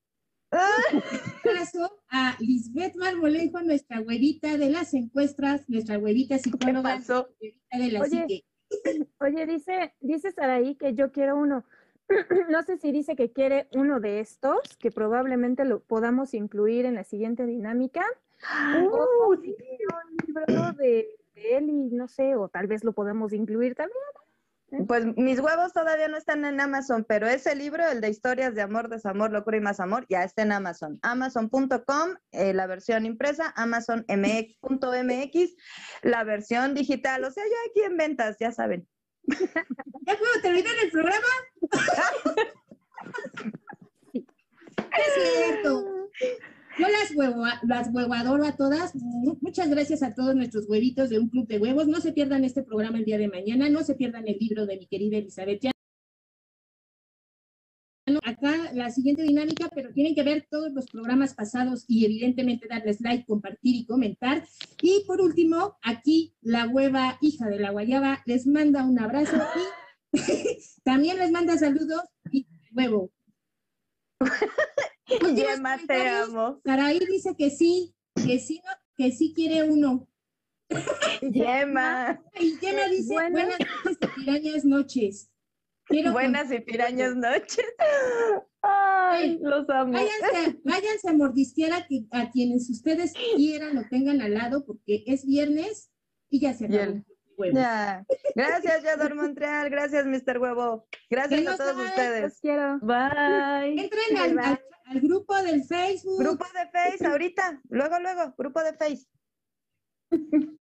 Caso a Lisbeth Marmolejo, nuestra huevita de las encuestas, nuestra huevita psicóloga, pasó? huevita de la Oye, psique. Oye, dice, dice Saraí que yo quiero uno. No sé si dice que quiere uno de estos, que probablemente lo podamos incluir en la siguiente dinámica. O si quiere un libro de, de él y no sé, o tal vez lo podemos incluir también. Pues mis huevos todavía no están en Amazon, pero ese libro, el de historias de amor, desamor, locura y más amor, ya está en Amazon. Amazon.com, eh, la versión impresa, AmazonMX.mx, la versión digital. O sea, ya aquí en ventas, ya saben. ¿Ya puedo terminar el programa? es cierto. Yo las, huevo, las huevadoro a todas. Mu- Muchas gracias a todos nuestros huevitos de un club de huevos. No se pierdan este programa el día de mañana. No se pierdan el libro de mi querida Elizabeth. Llano. Acá la siguiente dinámica, pero tienen que ver todos los programas pasados y evidentemente darles like, compartir y comentar. Y por último, aquí la hueva hija de la guayaba les manda un abrazo y también les manda saludos y huevo. Últimos Yema, te comentarios. amo. Saraí dice que sí, que sí, no- que sí quiere uno. Yema. Y Yema dice, Buenas- buenas noches, y pirañas noches. Quiero Buenas y pirañas noches. Ay, los amo. Váyanse, váyanse a mordisquear a, que- a quienes ustedes quieran o tengan al lado, porque es viernes y ya se acabó. Ya. Gracias, Yador Montreal. Gracias, Mr. Huevo. Gracias a todos ustedes. Los quiero. Bye. Entren al, al- al grupo del Facebook. Grupo de Face, ahorita. Luego, luego. Grupo de Face.